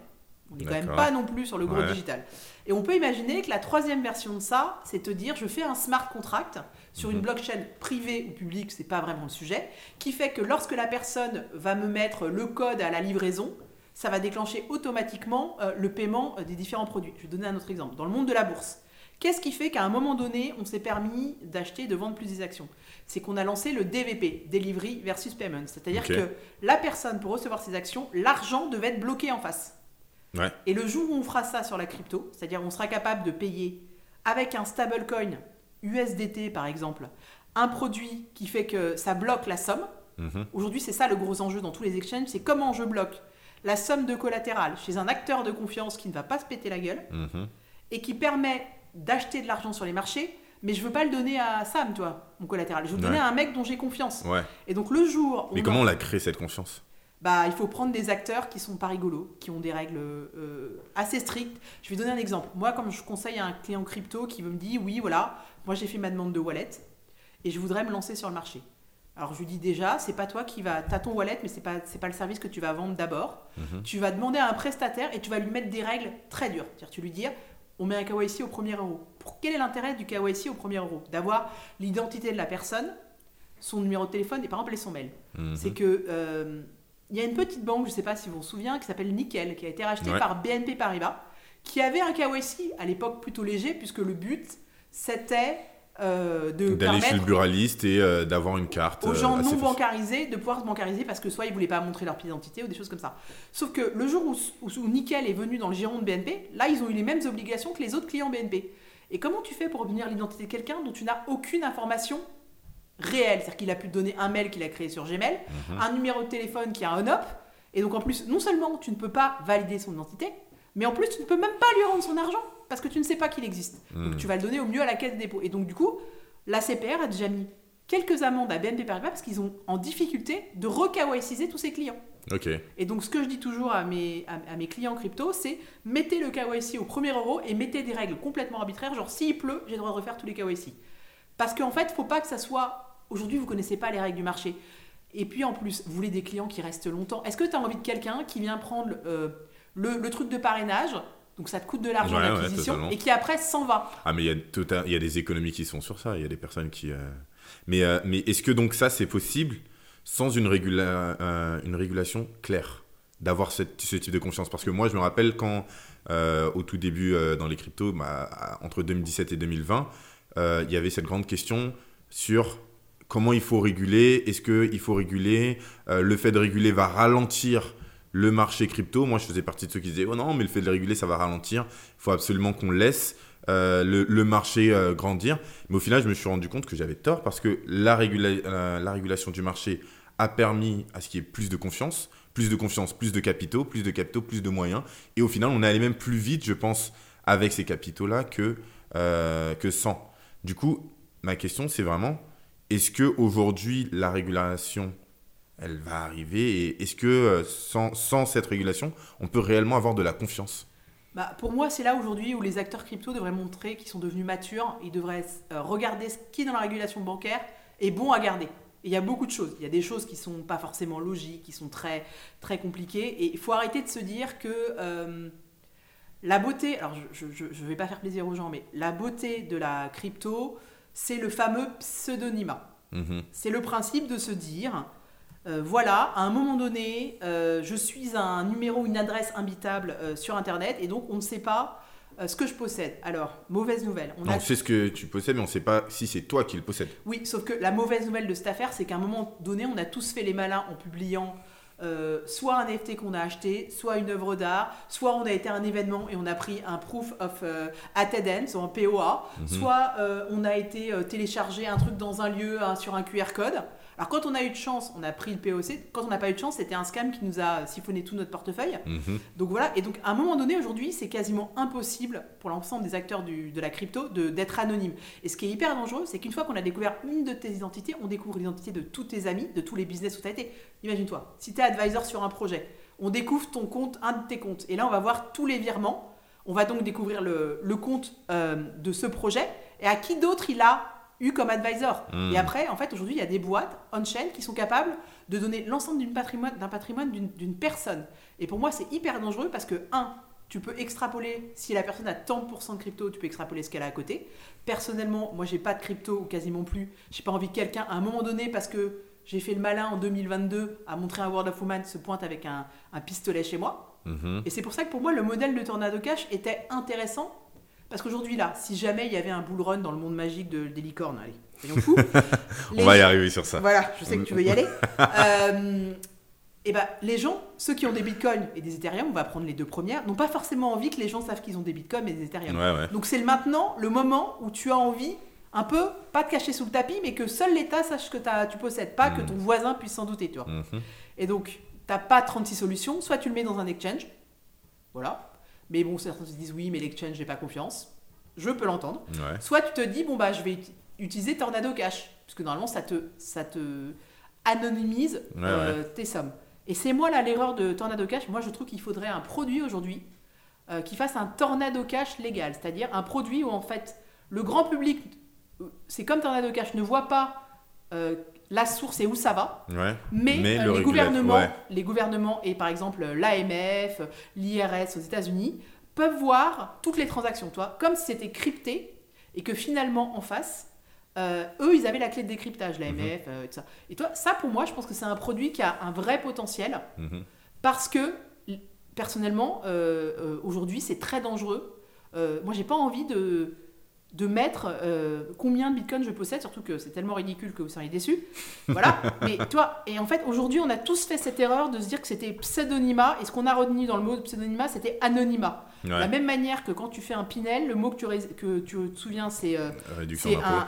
On n'est quand même pas non plus sur le gros digital. Et on peut imaginer que la troisième version de ça, c'est te dire je fais un smart contract sur une mhm. blockchain privée ou publique, c'est pas vraiment le sujet, qui fait que lorsque la personne va me mettre le code à la livraison, ça va déclencher automatiquement euh, le paiement euh, des différents produits. Je vais donner un autre exemple. Dans le monde de la bourse, qu'est-ce qui fait qu'à un moment donné, on s'est permis d'acheter et de vendre plus des actions? C'est qu'on a lancé le DVP, Delivery versus Payment. C'est-à-dire que la personne, pour recevoir ses actions, l'argent devait être bloqué en face. Et le jour où on fera ça sur la crypto, c'est-à-dire on sera capable de payer avec un stablecoin USDT par exemple, un produit qui fait que ça bloque la somme. Mhm. Aujourd'hui, c'est ça le gros enjeu dans tous les exchanges, c'est comment je bloque la somme de collatéral chez un acteur de confiance qui ne va pas se péter la gueule mhm. et qui permet d'acheter de l'argent sur les marchés, mais je veux pas le donner à Sam, toi, mon collatéral. Je veux le donner à un mec dont j'ai confiance. Et donc le jour. Mais comment on a créé cette confiance? Bah, il faut prendre des acteurs qui sont pas rigolos, qui ont des règles euh, assez strictes. Je vais donner un exemple. Moi, comme je conseille à un client crypto qui me dit oui, voilà, moi j'ai fait ma demande de wallet et je voudrais me lancer sur le marché. Alors je lui dis déjà, c'est pas toi qui va, as ton wallet, mais c'est pas c'est pas le service que tu vas vendre d'abord. Mhm. Tu vas demander à un prestataire et tu vas lui mettre des règles très dures. C'est-à-dire, tu lui dis, on met un KYC au premier euro. Pour quel est l'intérêt du KYC au premier euro? D'avoir l'identité de la personne, son numéro de téléphone et par exemple son mail. Mhm. C'est que euh, il y a une petite banque, je ne sais pas si vous vous souvenez, qui s'appelle Nickel, qui a été rachetée par BNP Paribas, qui avait un KYC à l'époque plutôt léger, puisque le but, c'était euh, de d'aller chez le buraliste et euh, d'avoir une carte aux gens euh, non bancarisés de pouvoir se bancariser parce que soit ils voulaient pas montrer leur pièce d'identité ou des choses comme ça. Sauf que le jour où, où, Nickel est venu dans le giron de BNP, là ils ont eu les mêmes obligations que les autres clients BNP. Et comment tu fais pour obtenir l'identité de quelqu'un dont tu n'as aucune information réel. C'est-à-dire qu'il a pu donner un mail qu'il a créé sur Gmail, mhm. un numéro de téléphone qui a un up. Et donc en plus, non seulement tu ne peux pas valider son identité, mais en plus tu ne peux même pas lui rendre son argent parce que tu ne sais pas qu'il existe. Donc mhm. tu vas le donner au mieux à la caisse de dépôt. Et donc du coup, la CPR a déjà mis quelques amendes à BNP Paribas parce qu'ils ont en difficulté de re tous ses clients. Ok. Et donc ce que je dis toujours à mes, à, mes clients crypto, c'est mettez le KYC au premier euro et mettez des règles complètement arbitraires, genre s'il pleut, j'ai le droit de refaire tous les KYC. Parce qu'en fait, il ne faut pas que ça soit Aujourd'hui, vous ne connaissez pas les règles du marché. Et puis en plus, vous voulez des clients qui restent longtemps. Est-ce que tu as envie de quelqu'un qui vient prendre euh, le, truc de parrainage donc ça te coûte de l'argent d'acquisition et qui après s'en va? Ah mais il y, a il y a des économies qui sont sur ça, il y a des personnes qui... Euh, mais, euh, mais est-ce que donc ça c'est possible sans une, une régulation claire d'avoir ce type de confiance? Parce que moi je me rappelle quand au tout début dans les cryptos, bah, entre 2017 et 2020, il y avait cette grande question sur comment il faut réguler, est-ce qu'il faut réguler, euh, le fait de réguler va ralentir le marché crypto. Moi, je faisais partie de ceux qui disaient, oh non, mais le fait de réguler, ça va ralentir, il faut absolument qu'on laisse euh, le, marché euh, grandir. Mais au final, je me suis rendu compte que j'avais tort parce que la, la régulation du marché a permis à ce qu'il y ait plus de confiance, plus de confiance, plus de capitaux, plus de capitaux, plus de moyens. Et au final, on est allé même plus vite, je pense, avec ces capitaux-là que, que sans. Du coup, ma question, c'est vraiment, est-ce que aujourd'hui la régulation, elle va arriver et est-ce que euh, sans, cette régulation, on peut réellement avoir de la confiance? Bah, pour moi, c'est là aujourd'hui où les acteurs crypto devraient montrer qu'ils sont devenus matures. Ils devraient euh, regarder ce qui, dans la régulation bancaire, est bon à garder. Il y a beaucoup de choses. Il y a des choses qui sont pas forcément logiques, qui sont très, très compliquées. Et il faut arrêter de se dire que euh, la beauté, alors je ne vais pas faire plaisir aux gens, mais la beauté de la crypto, c'est le fameux pseudonymat. Mhm. C'est le principe de se dire, euh, voilà, à un moment donné, euh, je suis un numéro, une adresse imbitable sur Internet, et donc on ne sait pas euh, ce que je possède. Alors, mauvaise nouvelle. On, sait ce que tu possèdes, mais on ne sait pas si c'est toi qui le possèdes. Oui, sauf que la mauvaise nouvelle de cette affaire, c'est qu'à un moment donné, on a tous fait les malins en publiant euh, soit un NFT qu'on a acheté, soit une œuvre d'art, soit on a été à un événement et on a pris un proof of euh, attendance, ou un POA, mhm. soit on a été téléchargé un truc dans un lieu sur un QR code. Alors quand on a eu de chance, on a pris le POC. Quand on n'a pas eu de chance, c'était un scam qui nous a siphonné tout notre portefeuille. Mhm. Donc voilà. Et donc à un moment donné, aujourd'hui, c'est quasiment impossible pour l'ensemble des acteurs de la crypto d'être anonyme. Et ce qui est hyper dangereux, c'est qu'une fois qu'on a découvert une de tes identités, on découvre l'identité de tous tes amis, de tous les business où tu as été. Imagine-toi, si tu es advisor sur un projet, on découvre ton compte, un de tes comptes. Et là, on va voir tous les virements. On va donc découvrir le, compte euh, de ce projet et à qui d'autre il a eu comme advisor. Hmm. Et après, en fait, aujourd'hui, il y a des boîtes on-chain qui sont capables de donner l'ensemble d'un patrimoine, patrimoine d'une personne. Et pour moi, c'est hyper dangereux parce que, un, tu peux extrapoler, si la personne a tant de crypto, tu peux extrapoler ce qu'elle a à côté. Personnellement, moi, j'ai pas de crypto ou quasiment plus. J'ai pas envie que quelqu'un, à un moment donné, parce que j'ai fait le malin en 2022 à montrer un World of Woman, se pointe avec un, pistolet chez moi. Mhm. Et c'est pour ça que pour moi, le modèle de Tornado Cash était intéressant parce qu'aujourd'hui, là, si jamais il y avait un bull run dans le monde magique de, des licornes, allez, soyons (laughs) fous. On va y arriver sur ça. Voilà, je sais que tu veux y aller. (laughs) euh, et ben, les gens, ceux qui ont des bitcoins et des Ethereum, on va prendre les deux premières, n'ont pas forcément envie que les gens savent qu'ils ont des bitcoins et des Ethereum. Donc c'est maintenant le moment où tu as envie, un peu, pas de cacher sous le tapis, mais que seul l'État sache que as, tu possèdes, pas que hmm. ton voisin puisse s'en douter, tu vois. Mhm. Et donc, tu n'as pas 36 solutions, soit tu le mets dans un exchange, voilà, mais bon, certains se disent oui, mais l'exchange, j'ai pas confiance. Je peux l'entendre. Soit tu te dis, bon, bah, je vais utiliser Tornado Cash, parce que normalement, ça te, ça te anonymise euh, tes sommes. Et c'est moi là l'erreur de Tornado Cash. Moi, je trouve qu'il faudrait un produit aujourd'hui euh, qui fasse un Tornado Cash légal, c'est-à-dire un produit où en fait le grand public, euh, c'est comme Tornado Cash, ne voit pas la source et où ça va. Mais, euh, les, gouvernements, les gouvernements et par exemple l'AMF, l'IRS aux États-Unis peuvent voir toutes les transactions, toi, comme si c'était crypté et que finalement en face, euh, eux, ils avaient la clé de décryptage, l'AMF, mhm. euh, et tout ça. Et toi, ça pour moi, je pense que c'est un produit qui a un vrai potentiel mhm. parce que personnellement, aujourd'hui, c'est très dangereux. moi, j'ai pas envie de de mettre euh, combien de bitcoins je possède, surtout que c'est tellement ridicule que vous seriez déçus. Voilà. (laughs) Mais toi, et en fait, aujourd'hui, on a tous fait cette erreur de se dire que c'était pseudonymat, et ce qu'on a retenu dans le mot pseudonymat, c'était anonymat. De la même manière que quand tu fais un Pinel, le mot que tu, que tu te souviens, c'est euh,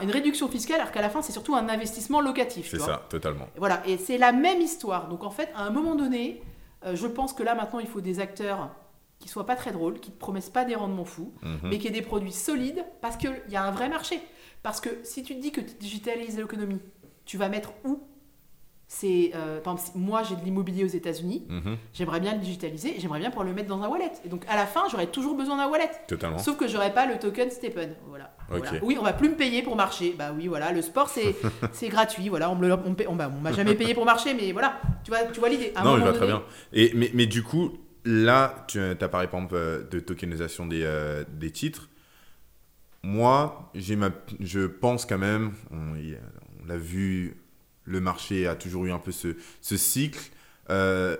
une réduction fiscale, alors qu'à la fin, c'est surtout un investissement locatif. C'est ça, totalement. Voilà, et c'est la même histoire. Donc en fait, à un moment donné, euh, je pense que là, maintenant, il faut des acteurs qui soient pas très drôles, qui ne te promettent pas des rendements fous, mhm. mais qui aient des produits solides parce qu'il y a un vrai marché. Parce que si tu te dis que tu digitalises l'économie, tu vas mettre où c'est euh, moi j'ai de l'immobilier aux États-Unis, mhm. j'aimerais bien le digitaliser, j'aimerais bien pouvoir le mettre dans un wallet. Et donc à la fin, j'aurais toujours besoin d'un wallet. Totalement. Sauf que j'aurais pas le token Stephen. Voilà. Oui, on va plus me payer pour marcher. Bah oui, voilà, le sport c'est (laughs) gratuit. Voilà, on me on, bah, on, m'a jamais payé pour marcher, mais voilà, tu vois, tu vois l'idée. Non, je vois très bien. Et mais, mais du coup, là, tu as parlé par exemple euh, de tokenisation des, euh, des titres. Moi, ma, je pense quand même, on, l'a vu, le marché a toujours eu un peu ce, ce cycle. Euh,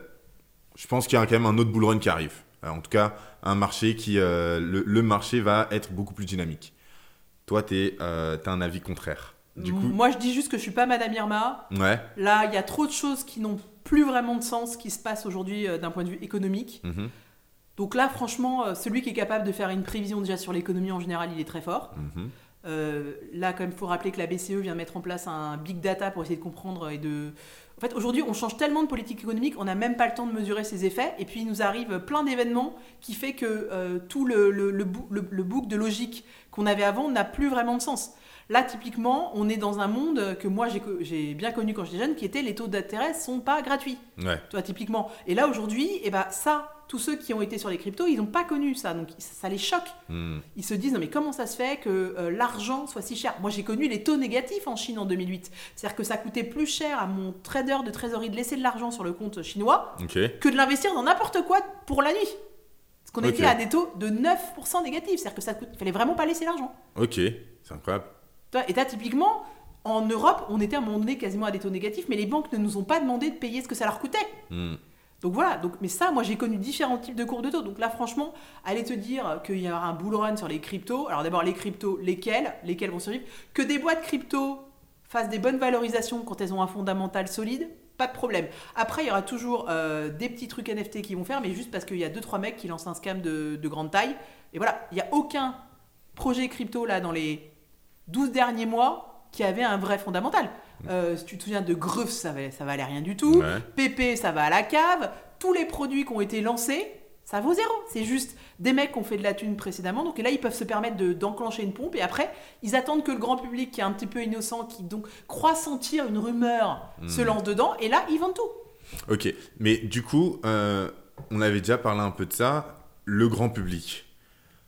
je pense qu'il y a quand même un autre bull run qui arrive. en tout cas, un marché qui, le, marché va être beaucoup plus dynamique. Toi, tu as un avis contraire. Du coup... Moi, je dis juste que je suis pas Madame Irma. Ouais. Là, il y a trop de choses qui n'ont plus vraiment de sens qui se passe aujourd'hui euh, d'un point de vue économique. Mhm. Donc là, franchement, euh, celui qui est capable de faire une prévision déjà sur l'économie en général, il est très fort. Mhm. Euh, là, quand même, il faut rappeler que la BCE vient mettre en place un big data pour essayer de comprendre et de. En fait, aujourd'hui, on change tellement de politique économique, on n'a même pas le temps de mesurer ses effets. Et puis, il nous arrive plein d'événements qui fait que tout le, le, le, le, bouc de logique qu'on avait avant n'a plus vraiment de sens. Là, typiquement, on est dans un monde que moi j'ai bien connu quand j'étais jeune, qui était les taux d'intérêt sont pas gratuits. Ouais. Toi, typiquement. Et là, aujourd'hui, eh ben, ça, tous ceux qui ont été sur les cryptos, ils n'ont pas connu ça, donc ça, les choque. Hmm. Ils se disent, non mais comment ça se fait que euh, l'argent soit si cher? Moi j'ai connu les taux négatifs en Chine en 2008. C'est-à-dire que ça coûtait plus cher à mon trader de trésorerie de laisser de l'argent sur le compte chinois que de l'investir dans n'importe quoi pour la nuit. Parce qu'on était à des taux de 9% négatifs, c'est-à-dire que ça coûte, fallait vraiment pas laisser l'argent. Ok, c'est incroyable. Et là, typiquement, en Europe, on était à un moment donné quasiment à des taux négatifs, mais les banques ne nous ont pas demandé de payer ce que ça leur coûtait. Hmm. Donc voilà, donc, mais ça, moi j'ai connu différents types de cours de taux. Donc là, franchement, aller te dire qu'il y aura un bull run sur les cryptos. Alors d'abord, les cryptos, lesquels? Lesquels vont survivre? Que des boîtes crypto fassent des bonnes valorisations quand elles ont un fondamental solide, pas de problème. Après, il y aura toujours euh, des petits trucs NFT qui vont faire, mais juste parce qu'il y a 2-3 mecs qui lancent un scam de, de grande taille. Et voilà, il n'y a aucun projet crypto là dans les 12 derniers mois qui avait un vrai fondamental. Euh, si tu te souviens de Greuf, ça, va, ça valait rien du tout. PP, ça va à la cave. Tous les produits qui ont été lancés, ça vaut zéro. C'est juste des mecs qui ont fait de la thune précédemment. Donc là, ils peuvent se permettre d'enclencher une pompe. Et après, ils attendent que le grand public, qui est un petit peu innocent, qui donc croit sentir une rumeur, se hmm. lance dedans. Et là, ils vendent tout. Ok. Mais du coup, euh, on avait déjà parlé un peu de ça. Le grand public,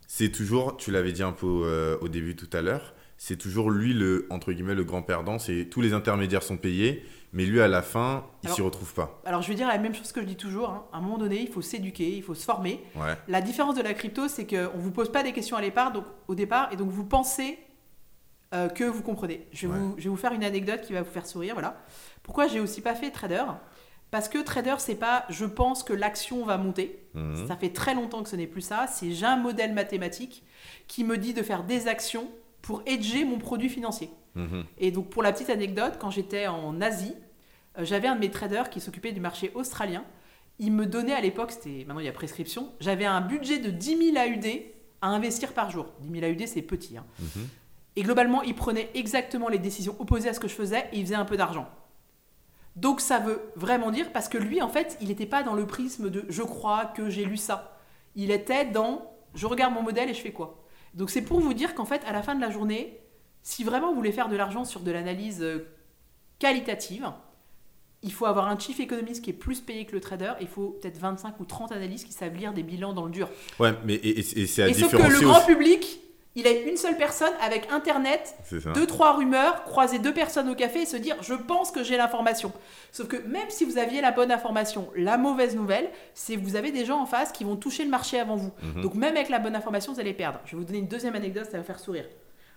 c'est toujours, tu l'avais dit un peu euh, au début tout à l'heure, c'est toujours lui le entre guillemets le grand perdant. C'est tous les intermédiaires sont payés, mais lui à la fin, il s'y retrouve pas. Alors je vais dire la même chose que je dis toujours. Hein. À un moment donné, il faut s'éduquer, il faut se former. La différence de la crypto, c'est qu'on vous pose pas des questions à départ, donc au départ, et donc vous pensez euh, que vous comprenez. Je vais, vous, je vais, vous, faire une anecdote qui va vous faire sourire. Voilà. Pourquoi j'ai aussi pas fait trader? Parce que trader, c'est pas je pense que l'action va monter. Mhm. Ça fait très longtemps que ce n'est plus ça. C'est j'ai un modèle mathématique qui me dit de faire des actions pour hedger mon produit financier. Mhm. Et donc, pour la petite anecdote, quand j'étais en Asie, euh, j'avais un de mes traders qui s'occupait du marché australien. Il me donnait à l'époque, c'était maintenant il y a prescription, j'avais un budget de 10 000 AUD à investir par jour. 10 000 AUD, c'est petit. Hein. Mhm. Et globalement, il prenait exactement les décisions opposées à ce que je faisais et il faisait un peu d'argent. Donc ça veut vraiment dire, parce que lui, en fait, il n'était pas dans le prisme de je crois que j'ai lu ça. Il était dans je regarde mon modèle et je fais quoi donc c'est pour vous dire qu'en fait, à la fin de la journée, si vraiment vous voulez faire de l'argent sur de l'analyse euh, qualitative, il faut avoir un chief économiste qui est plus payé que le trader. Il faut peut-être 25 ou 30 analystes qui savent lire des bilans dans le dur. Ouais, mais et, c'est à et sauf que le grand public, il est une seule personne avec Internet, deux, trois rumeurs, croiser deux personnes au café et se dire je pense que j'ai l'information. Sauf que même si vous aviez la bonne information, la mauvaise nouvelle, c'est que vous avez des gens en face qui vont toucher le marché avant vous. Mhm. Donc même avec la bonne information, vous allez perdre. Je vais vous donner une deuxième anecdote, ça va faire sourire.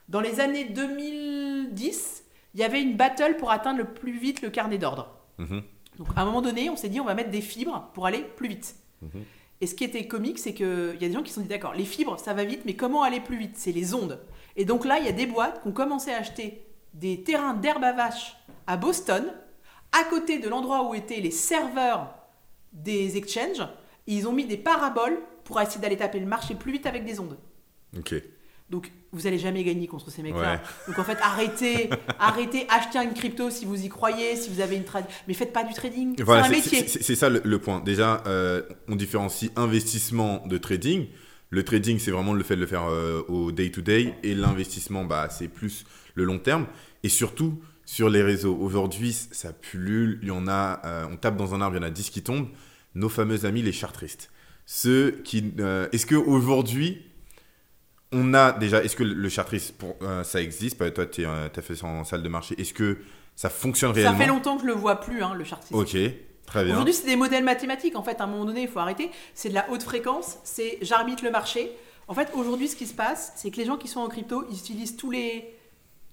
Dans les années 2010, il y avait une battle pour atteindre le plus vite le carnet d'ordre. Mhm. Donc à un moment donné, on s'est dit on va mettre des fibres pour aller plus vite. Mhm. Et ce qui était comique, c'est qu'il y a des gens qui se sont dit d'accord, les fibres, ça va vite, mais comment aller plus vite? C'est les ondes. Et donc là, il y a des boîtes qui ont commencé à acheter des terrains d'herbe à vache à Boston, à côté de l'endroit où étaient les serveurs des exchanges. ils ont mis des paraboles pour essayer d'aller taper le marché plus vite avec des ondes. Ok. Donc, vous allez jamais gagner contre ces mecs-là. Donc, en fait, arrêtez, (laughs) arrêtez, achetez une crypto si vous y croyez, si vous avez une trade. Mais faites pas du trading. c'est un métier. C'est ça le, point. Déjà, euh, on différencie investissement de trading. Le trading, c'est vraiment le fait de le faire euh, au day-to-day. et l'investissement, bah, c'est plus le long terme. Et surtout, sur les réseaux. Aujourd'hui, ça pullule. Il y en a, euh, on tape dans un arbre, il y en a 10 qui tombent. Nos fameux amis, les chartristes. Ceux qui. Est-ce qu'aujourd'hui on a déjà, est-ce que le chartris, pour, euh, ça existe Toi, tu euh, as fait ça en salle de marché. Est-ce que ça fonctionne réellement Ça fait longtemps que je le vois plus, hein, le chartris. Ok, très bien. Aujourd'hui, c'est des modèles mathématiques. En fait, à un moment donné, il faut arrêter. C'est de la haute fréquence. C'est j'arbitre le marché. En fait, aujourd'hui, ce qui se passe, c'est que les gens qui sont en crypto, ils utilisent tous les,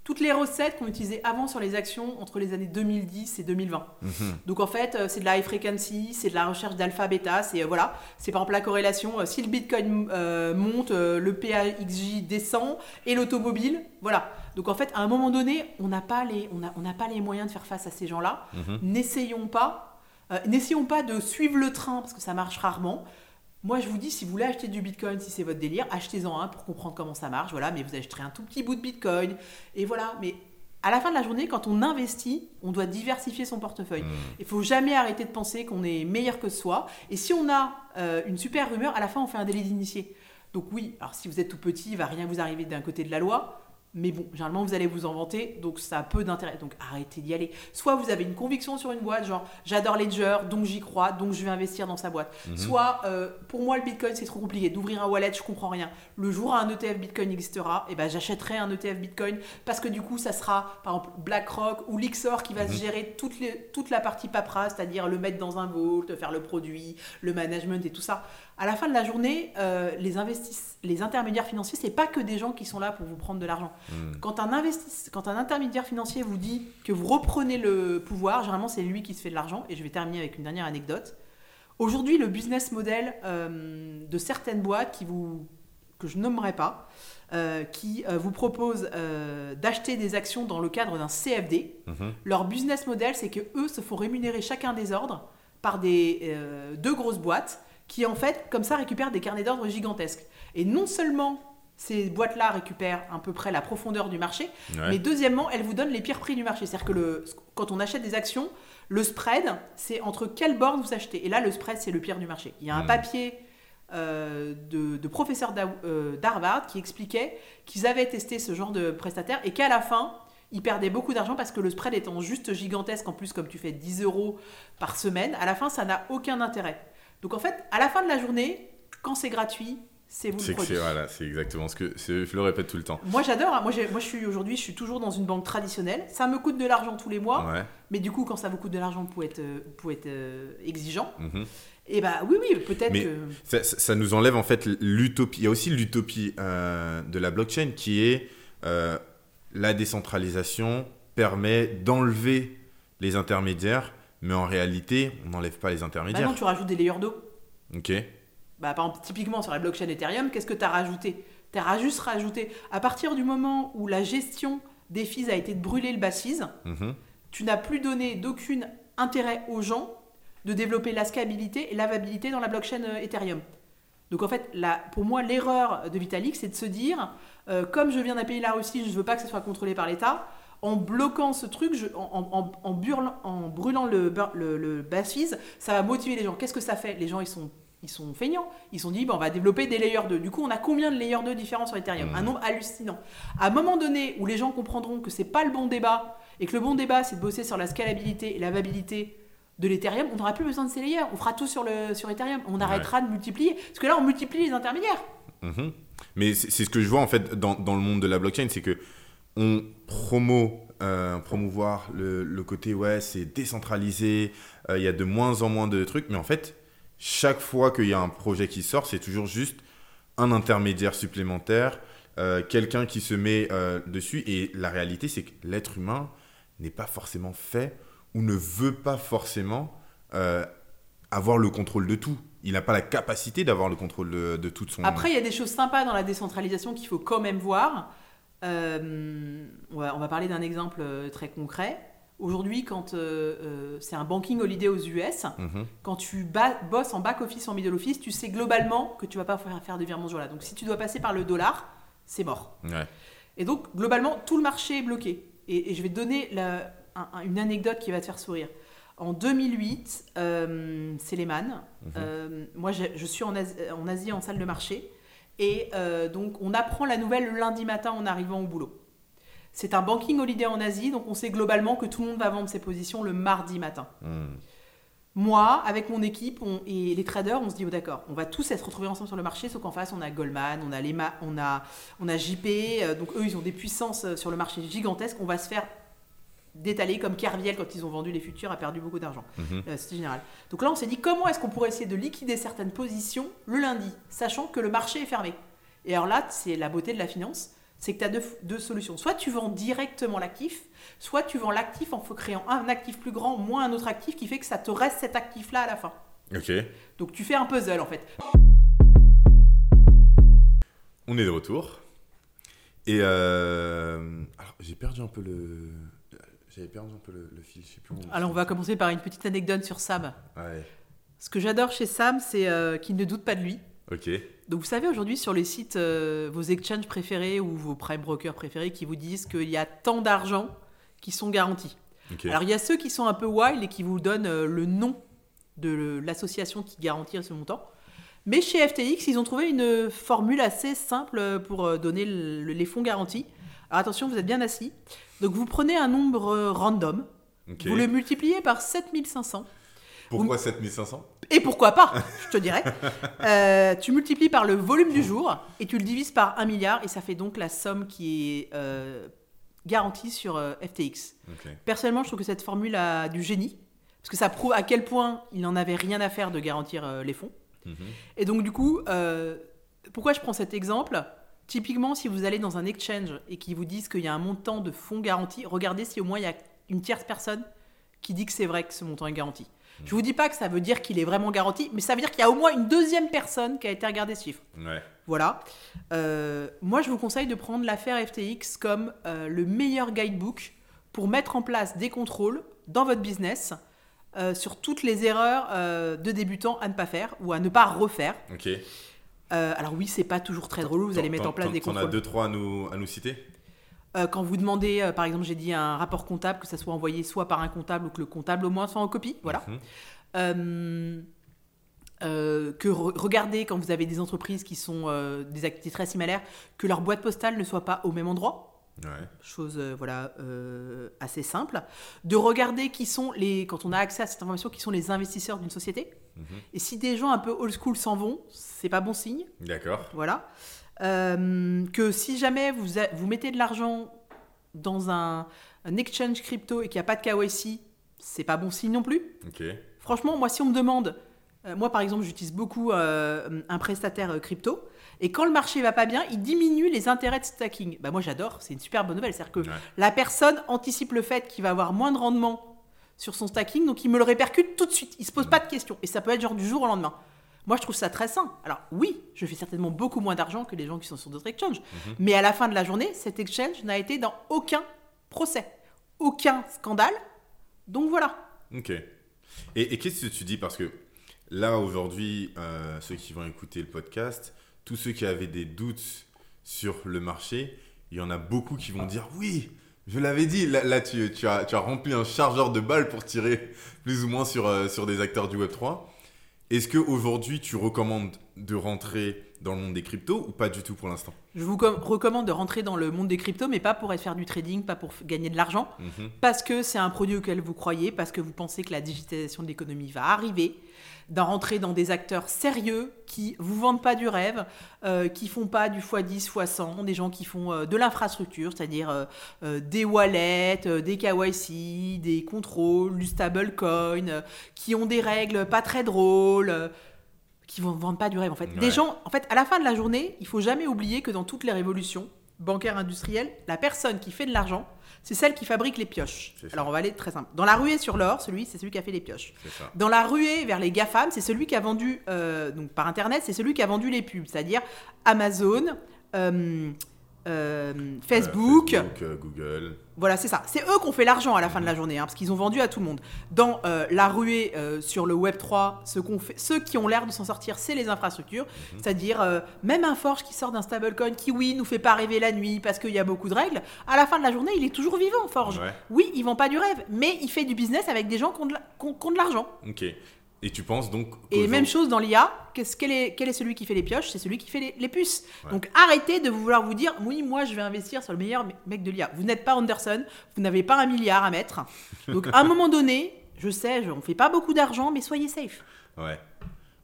toutes les recettes qu'on utilisait avant sur les actions entre les années 2010 et 2020. Mhm. Donc en fait, euh, c'est de la high frequency, c'est de la recherche d'alpha, bêta, c'est euh, voilà, c'est par exemple la corrélation. Euh, si le Bitcoin monte, le PAXJ descend et l'automobile, voilà. Donc en fait, à un moment donné, on n'a pas les, on a, on n'a pas les moyens de faire face à ces gens-là. Mhm. N'essayons pas, n'essayons pas de suivre le train parce que ça marche rarement. Moi, je vous dis, si vous voulez acheter du Bitcoin, si c'est votre délire, achetez-en un pour comprendre comment ça marche. Voilà, mais vous achèterez un tout petit bout de Bitcoin. Et voilà, mais à la fin de la journée, quand on investit, on doit diversifier son portefeuille. Hmm. Il faut jamais arrêter de penser qu'on est meilleur que soi. Et si on a euh, une super rumeur, à la fin, on fait un délit d'initié. Donc oui, alors si vous êtes tout petit, il va rien vous arriver d'un côté de la loi. Mais bon, généralement, vous allez vous en vanter, donc ça a peu d'intérêt. Donc arrêtez d'y aller. Soit vous avez une conviction sur une boîte, genre j'adore Ledger, donc j'y crois, donc je vais investir dans sa boîte. Mhm. Soit euh, pour moi, le Bitcoin, c'est trop compliqué. D'ouvrir un wallet, je comprends rien. Le jour où un ETF Bitcoin existera, et eh ben, j'achèterai un ETF Bitcoin parce que du coup, ça sera par exemple BlackRock ou Lixor qui va se mhm. gérer toute, les, toute la partie paperasse, c'est-à-dire le mettre dans un vault, faire le produit, le management et tout ça à la fin de la journée, euh, les, les intermédiaires financiers, c'est pas que des gens qui sont là pour vous prendre de l'argent. Hmm. Quand, un quand un intermédiaire financier vous dit que vous reprenez le pouvoir, généralement c'est lui qui se fait de l'argent. Et je vais terminer avec une dernière anecdote. Aujourd'hui, le business model euh, de certaines boîtes qui vous, que je nommerai pas, euh, qui vous proposent d'acheter des actions dans le cadre d'un CFD, mhm. leur business model, c'est que eux se font rémunérer chacun des ordres par des deux grosses boîtes qui en fait, comme ça, récupèrent des carnets d'ordre gigantesques. Et non seulement ces boîtes-là récupèrent à peu près la profondeur du marché, mais deuxièmement, elles vous donnent les pires prix du marché. C'est-à-dire que le, quand on achète des actions, le spread, c'est entre quelle borne vous achetez. Et là, le spread, c'est le pire du marché. Il y a un hmm. papier euh, de, de, professeurs euh, d'Harvard qui expliquait qu'ils avaient testé ce genre de prestataire et qu'à la fin, ils perdaient beaucoup d'argent parce que le spread étant juste gigantesque, en plus, comme tu fais 10 euros par semaine, à la fin, ça n'a aucun intérêt. Donc en fait, à la fin de la journée, quand c'est gratuit, c'est vous le produit. Voilà, c'est exactement ce que je le répète tout le temps. Moi j'adore. Hein. Moi, moi je suis aujourd'hui, je suis toujours dans une banque traditionnelle. Ça me coûte de l'argent tous les mois, mais du coup, quand ça vous coûte de l'argent, vous pouvez être, vous être euh, exigeant. Mhm. Et bah oui, oui, peut-être que. Ça, ça, nous enlève en fait l'utopie. Il y a aussi l'utopie euh, de la blockchain qui est euh, la décentralisation permet d'enlever les intermédiaires mais en réalité, on n'enlève pas les intermédiaires. Bah non, tu rajoutes des layers d'eau. Ok. Bah, par exemple, typiquement sur la blockchain Ethereum, qu'est-ce que tu as rajouté? Tu as juste rajouté, à partir du moment où la gestion des fees a été de brûler le basis, mhm. tu n'as plus donné d'aucun intérêt aux gens de développer la scalabilité et l'avabilité dans la blockchain euh, Ethereum. Donc en fait, pour moi, l'erreur de Vitalik, c'est de se dire, euh, comme je viens d'un pays la Russie, je ne veux pas que ce soit contrôlé par l'État, en bloquant ce truc, en, en, brûlant le, le, le ça va motiver les gens. Qu'est-ce que ça fait? Les gens, ils sont ils sont feignants. Ils sont dit, on va développer des layers 2. Du coup, on a combien de layers 2 différents sur Ethereum? Un nombre hallucinant. À un moment donné où les gens comprendront que c'est pas le bon débat et que le bon débat, c'est de bosser sur la scalabilité et la viabilité de l'Ethereum, on n'aura plus besoin de ces layers. On fera tout sur, le, sur Ethereum. On arrêtera de multiplier. Parce que là, on multiplie les intermédiaires. Mhm. Mais c'est ce que je vois en fait dans, dans le monde de la blockchain, c'est que on promo, euh, promouvoir le, côté ouais c'est décentralisé, euh, il y a de moins en moins de trucs, mais en fait chaque fois qu'il y a un projet qui sort, c'est toujours juste un intermédiaire supplémentaire, euh, quelqu'un qui se met dessus, et la réalité c'est que l'être humain n'est pas forcément fait ou ne veut pas forcément avoir le contrôle de tout. Il n'a pas la capacité d'avoir le contrôle de, de toute son... Après, il y a des choses sympas dans la décentralisation qu'il faut quand même voir. Euh, on, va, parler d'un exemple euh, très concret. Aujourd'hui, quand euh, c'est un banking holiday aux US, mhm. quand tu bosses en back-office, en middle office, tu sais globalement que tu vas pas faire, faire de virement ce jour-là. Donc si tu dois passer par le dollar, c'est mort. Et donc, globalement, tout le marché est bloqué. Et, je vais te donner une anecdote qui va te faire sourire. En 2008, c'est Lehman. Mhm. moi, je, suis en Asie en salle de marché. Et euh, donc, on apprend la nouvelle le lundi matin en arrivant au boulot. C'est un banking holiday en Asie, donc on sait globalement que tout le monde va vendre ses positions le mardi matin. Hmm. Moi, avec mon équipe et les traders, on se dit, oh, d'accord, on va tous être retrouvés ensemble sur le marché, sauf qu'en face, on a Goldman, on a, Lema, on a, on a JP, euh, donc eux, ils ont des puissances euh, sur le marché gigantesques. On va se faire d'étaler comme Kerviel quand ils ont vendu les futurs a perdu beaucoup d'argent. Mhm. Euh, C'était général. Donc là on s'est dit comment est-ce qu'on pourrait essayer de liquider certaines positions le lundi, sachant que le marché est fermé? Et alors là c'est la beauté de la finance, c'est que tu as deux, solutions. Soit tu vends directement l'actif, soit tu vends l'actif en créant un actif plus grand, moins un autre actif qui fait que ça te reste cet actif-là à la fin. Ok. Donc tu fais un puzzle en fait. On est de retour. Et euh... alors j'ai perdu un peu le j'avais perdu un peu le, fil, je sais plus Alors, on va commencer par une petite anecdote sur Sam. Ce que j'adore chez Sam, c'est euh, qu'il ne doute pas de lui. Ok. Donc, vous savez, aujourd'hui, sur les sites, euh, vos exchanges préférés ou vos prime brokers préférés qui vous disent qu'il y a tant d'argent qui sont garantis. Alors, il y a ceux qui sont un peu wild et qui vous donnent euh, le nom de l'association qui garantit ce montant. Mais chez FTX, ils ont trouvé une formule assez simple pour donner les fonds garantis. Alors attention, vous êtes bien assis. Donc vous prenez un nombre euh, random, vous le multipliez par 7500. Pourquoi 7500 Et pourquoi pas, je te dirais. (laughs) Euh, tu multiplies par le volume du jour et tu le divises par 1 milliard et ça fait donc la somme qui est euh, garantie sur euh, FTX. Personnellement, je trouve que cette formule a du génie parce que ça prouve à quel point il n'en avait rien à faire de garantir les fonds. Mhm. Et donc, du coup, pourquoi je prends cet exemple? Typiquement, si vous allez dans un exchange et qu'ils vous disent qu'il y a un montant de fonds garanti, regardez si au moins il y a une tierce personne qui dit que c'est vrai que ce montant est garanti. Je vous dis pas que ça veut dire qu'il est vraiment garanti, mais ça veut dire qu'il y a au moins une deuxième personne qui a été regardée ce chiffre. Ouais. Voilà. Euh, moi, je vous conseille de prendre l'affaire FTX comme euh, le meilleur guidebook pour mettre en place des contrôles dans votre business euh, sur toutes les erreurs de débutants à ne pas faire ou à ne pas refaire. Ok. Euh, alors oui, c'est pas toujours très drôle, vous allez mettre en place des T'en as contrôles. deux, trois à nous, à nous citer? Euh, quand vous demandez, euh, par exemple, j'ai dit un rapport comptable, que ça soit envoyé soit par un comptable ou que le comptable au moins soit en copie, voilà. Mhm. Euh, que re- regardez quand vous avez des entreprises qui sont des activités très similaires, que leur boîte postale ne soit pas au même endroit. Ouais. chose voilà assez simple de regarder qui sont les quand on a accès à cette information qui sont les investisseurs d'une société Mhm. et si des gens un peu old school s'en vont c'est pas bon signe D'accord. voilà Euh, que si jamais vous a- vous mettez de l'argent dans un, un exchange crypto et qu'il n'y a pas de KYC c'est pas bon signe non plus Ok. Franchement, moi, si on me demande, euh, moi par exemple, j'utilise beaucoup euh, un prestataire crypto, et quand le marché va pas bien, il diminue les intérêts de stacking. Bah moi, j'adore, c'est une super bonne nouvelle. C'est-à-dire que Ouais. la personne anticipe le fait qu'il va avoir moins de rendement sur son stacking, donc il me le répercute tout de suite. Il se pose pas de questions, et ça peut être genre du jour au lendemain. Moi, je trouve ça très sain. Alors oui, je fais certainement beaucoup moins d'argent que les gens qui sont sur d'autres exchanges, mais à la fin de la journée, cet exchange n'a été dans aucun procès, aucun scandale. Donc voilà. Ok. Et, et qu'est-ce que tu dis? Parce que là, aujourd'hui, euh, ceux qui vont écouter le podcast, tous ceux qui avaient des doutes sur le marché, il y en a beaucoup qui vont dire oui, je l'avais dit. Là, là, tu, tu as, tu as rempli un chargeur de balles pour tirer plus ou moins sur, euh, sur des acteurs du Web3. Est-ce qu'aujourd'hui, tu recommandes de rentrer dans le monde des cryptos ou pas du tout pour l'instant? Je vous com- recommande de rentrer dans le monde des cryptos, mais pas pour faire du trading, pas pour gagner de l'argent, Mhm. parce que c'est un produit auquel vous croyez, parce que vous pensez que la digitalisation de l'économie va arriver, d'en rentrer dans des acteurs sérieux qui vous vendent pas du rêve, euh, qui font pas du x10, x100, des gens qui font euh, de l'infrastructure, c'est-à-dire euh, euh, des wallets, des KYC, des contrôles, du stablecoin, qui ont des règles pas très drôles. qui vont vendent pas du rêve en fait. Ouais. Des gens, en fait, à la fin de la journée, il faut jamais oublier que dans toutes les révolutions bancaires industrielles, la personne qui fait de l'argent, c'est celle qui fabrique les pioches. Alors on va aller très simple. Dans la ruée sur l'or, celui, c'est celui qui a fait les pioches. Dans la ruée vers les GAFAM, c'est celui qui a vendu, euh, donc par Internet, c'est celui qui a vendu les pubs, c'est-à-dire Amazon, euh, euh, Facebook, Euh, Facebook, Google. voilà, c'est ça. C'est eux qui ont fait l'argent à la fin de la journée, hein, parce qu'ils ont vendu à tout le monde. Dans euh, la ruée sur le Web 3, ce fait, ceux qui ont l'air de s'en sortir, c'est les infrastructures. C'est-à-dire, euh, même un Forge qui sort d'un stablecoin qui, oui, nous fait pas rêver la nuit parce qu'il y a beaucoup de règles, à la fin de la journée, il est toujours vivant, Forge. Ouais. Oui, il vend pas du rêve, mais il fait du business avec des gens qui ont de la- qui ont- qui ont de l'argent. Ok. Et tu penses donc. Et même chose dans l'IA, qu'est-ce- quel, est, quel est celui qui fait les pioches? C'est celui qui fait les, les puces. Ouais. Donc arrêtez de vouloir vous dire, oui, moi je vais investir sur le meilleur me- mec de l'IA. Vous n'êtes pas Anderson, vous n'avez pas un milliard à mettre. Donc à un moment donné, je sais, on fait pas beaucoup d'argent, mais soyez safe. Ouais.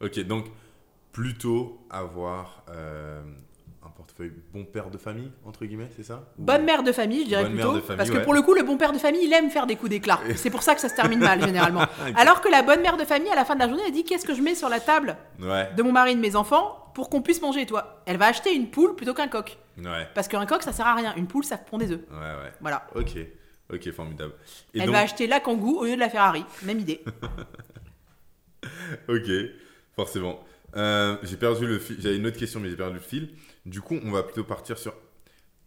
Ok, donc plutôt avoir euh, bon père de famille, entre guillemets, c'est ça Bonne mère de famille, je dirais Bonne plutôt. famille, parce que ouais. pour le coup, le bon père de famille, il aime faire des coups d'éclat. C'est pour ça que ça se termine mal, (laughs) généralement. Alors que la bonne mère de famille, à la fin de la journée, elle dit Qu'est-ce que je mets sur la table Ouais, de mon mari et de mes enfants pour qu'on puisse manger, toi? Elle va acheter une poule plutôt qu'un coq. ouais, Parce qu'un coq, ça sert à rien. Une poule, ça pond des œufs. ouais, ouais. Voilà. Ok, ok, formidable. Et Elle donc, va acheter la Kangoo au lieu de la Ferrari. Même idée. (laughs) ok, forcément. Euh, j'ai perdu le fil. J'avais une autre question, mais j'ai perdu le fil. Du coup, on va plutôt partir sur.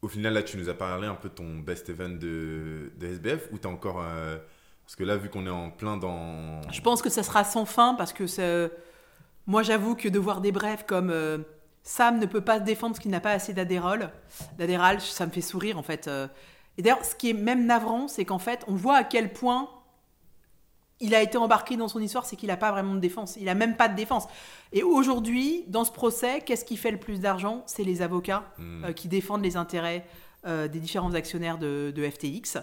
Au final, là, tu nous as parlé un peu de ton best event de, de SBF ou t'as encore. euh, Parce que là, vu qu'on est en plein dans. Je pense que ça sera sans fin parce que ça- moi, j'avoue que de voir des brefs comme euh, Sam ne peut pas se défendre parce qu'il n'a pas assez d'adérol, d'adéral, ça me fait sourire en fait. Et d'ailleurs, ce qui est même navrant, c'est qu'en fait, on voit à quel point il a été embarqué dans son histoire, c'est qu'il n'a pas vraiment de défense. Il n'a même pas de défense. Et aujourd'hui, dans ce procès, qu'est-ce qui fait le plus d'argent? C'est les avocats Hmm. euh, qui défendent les intérêts des différents actionnaires de, FTX.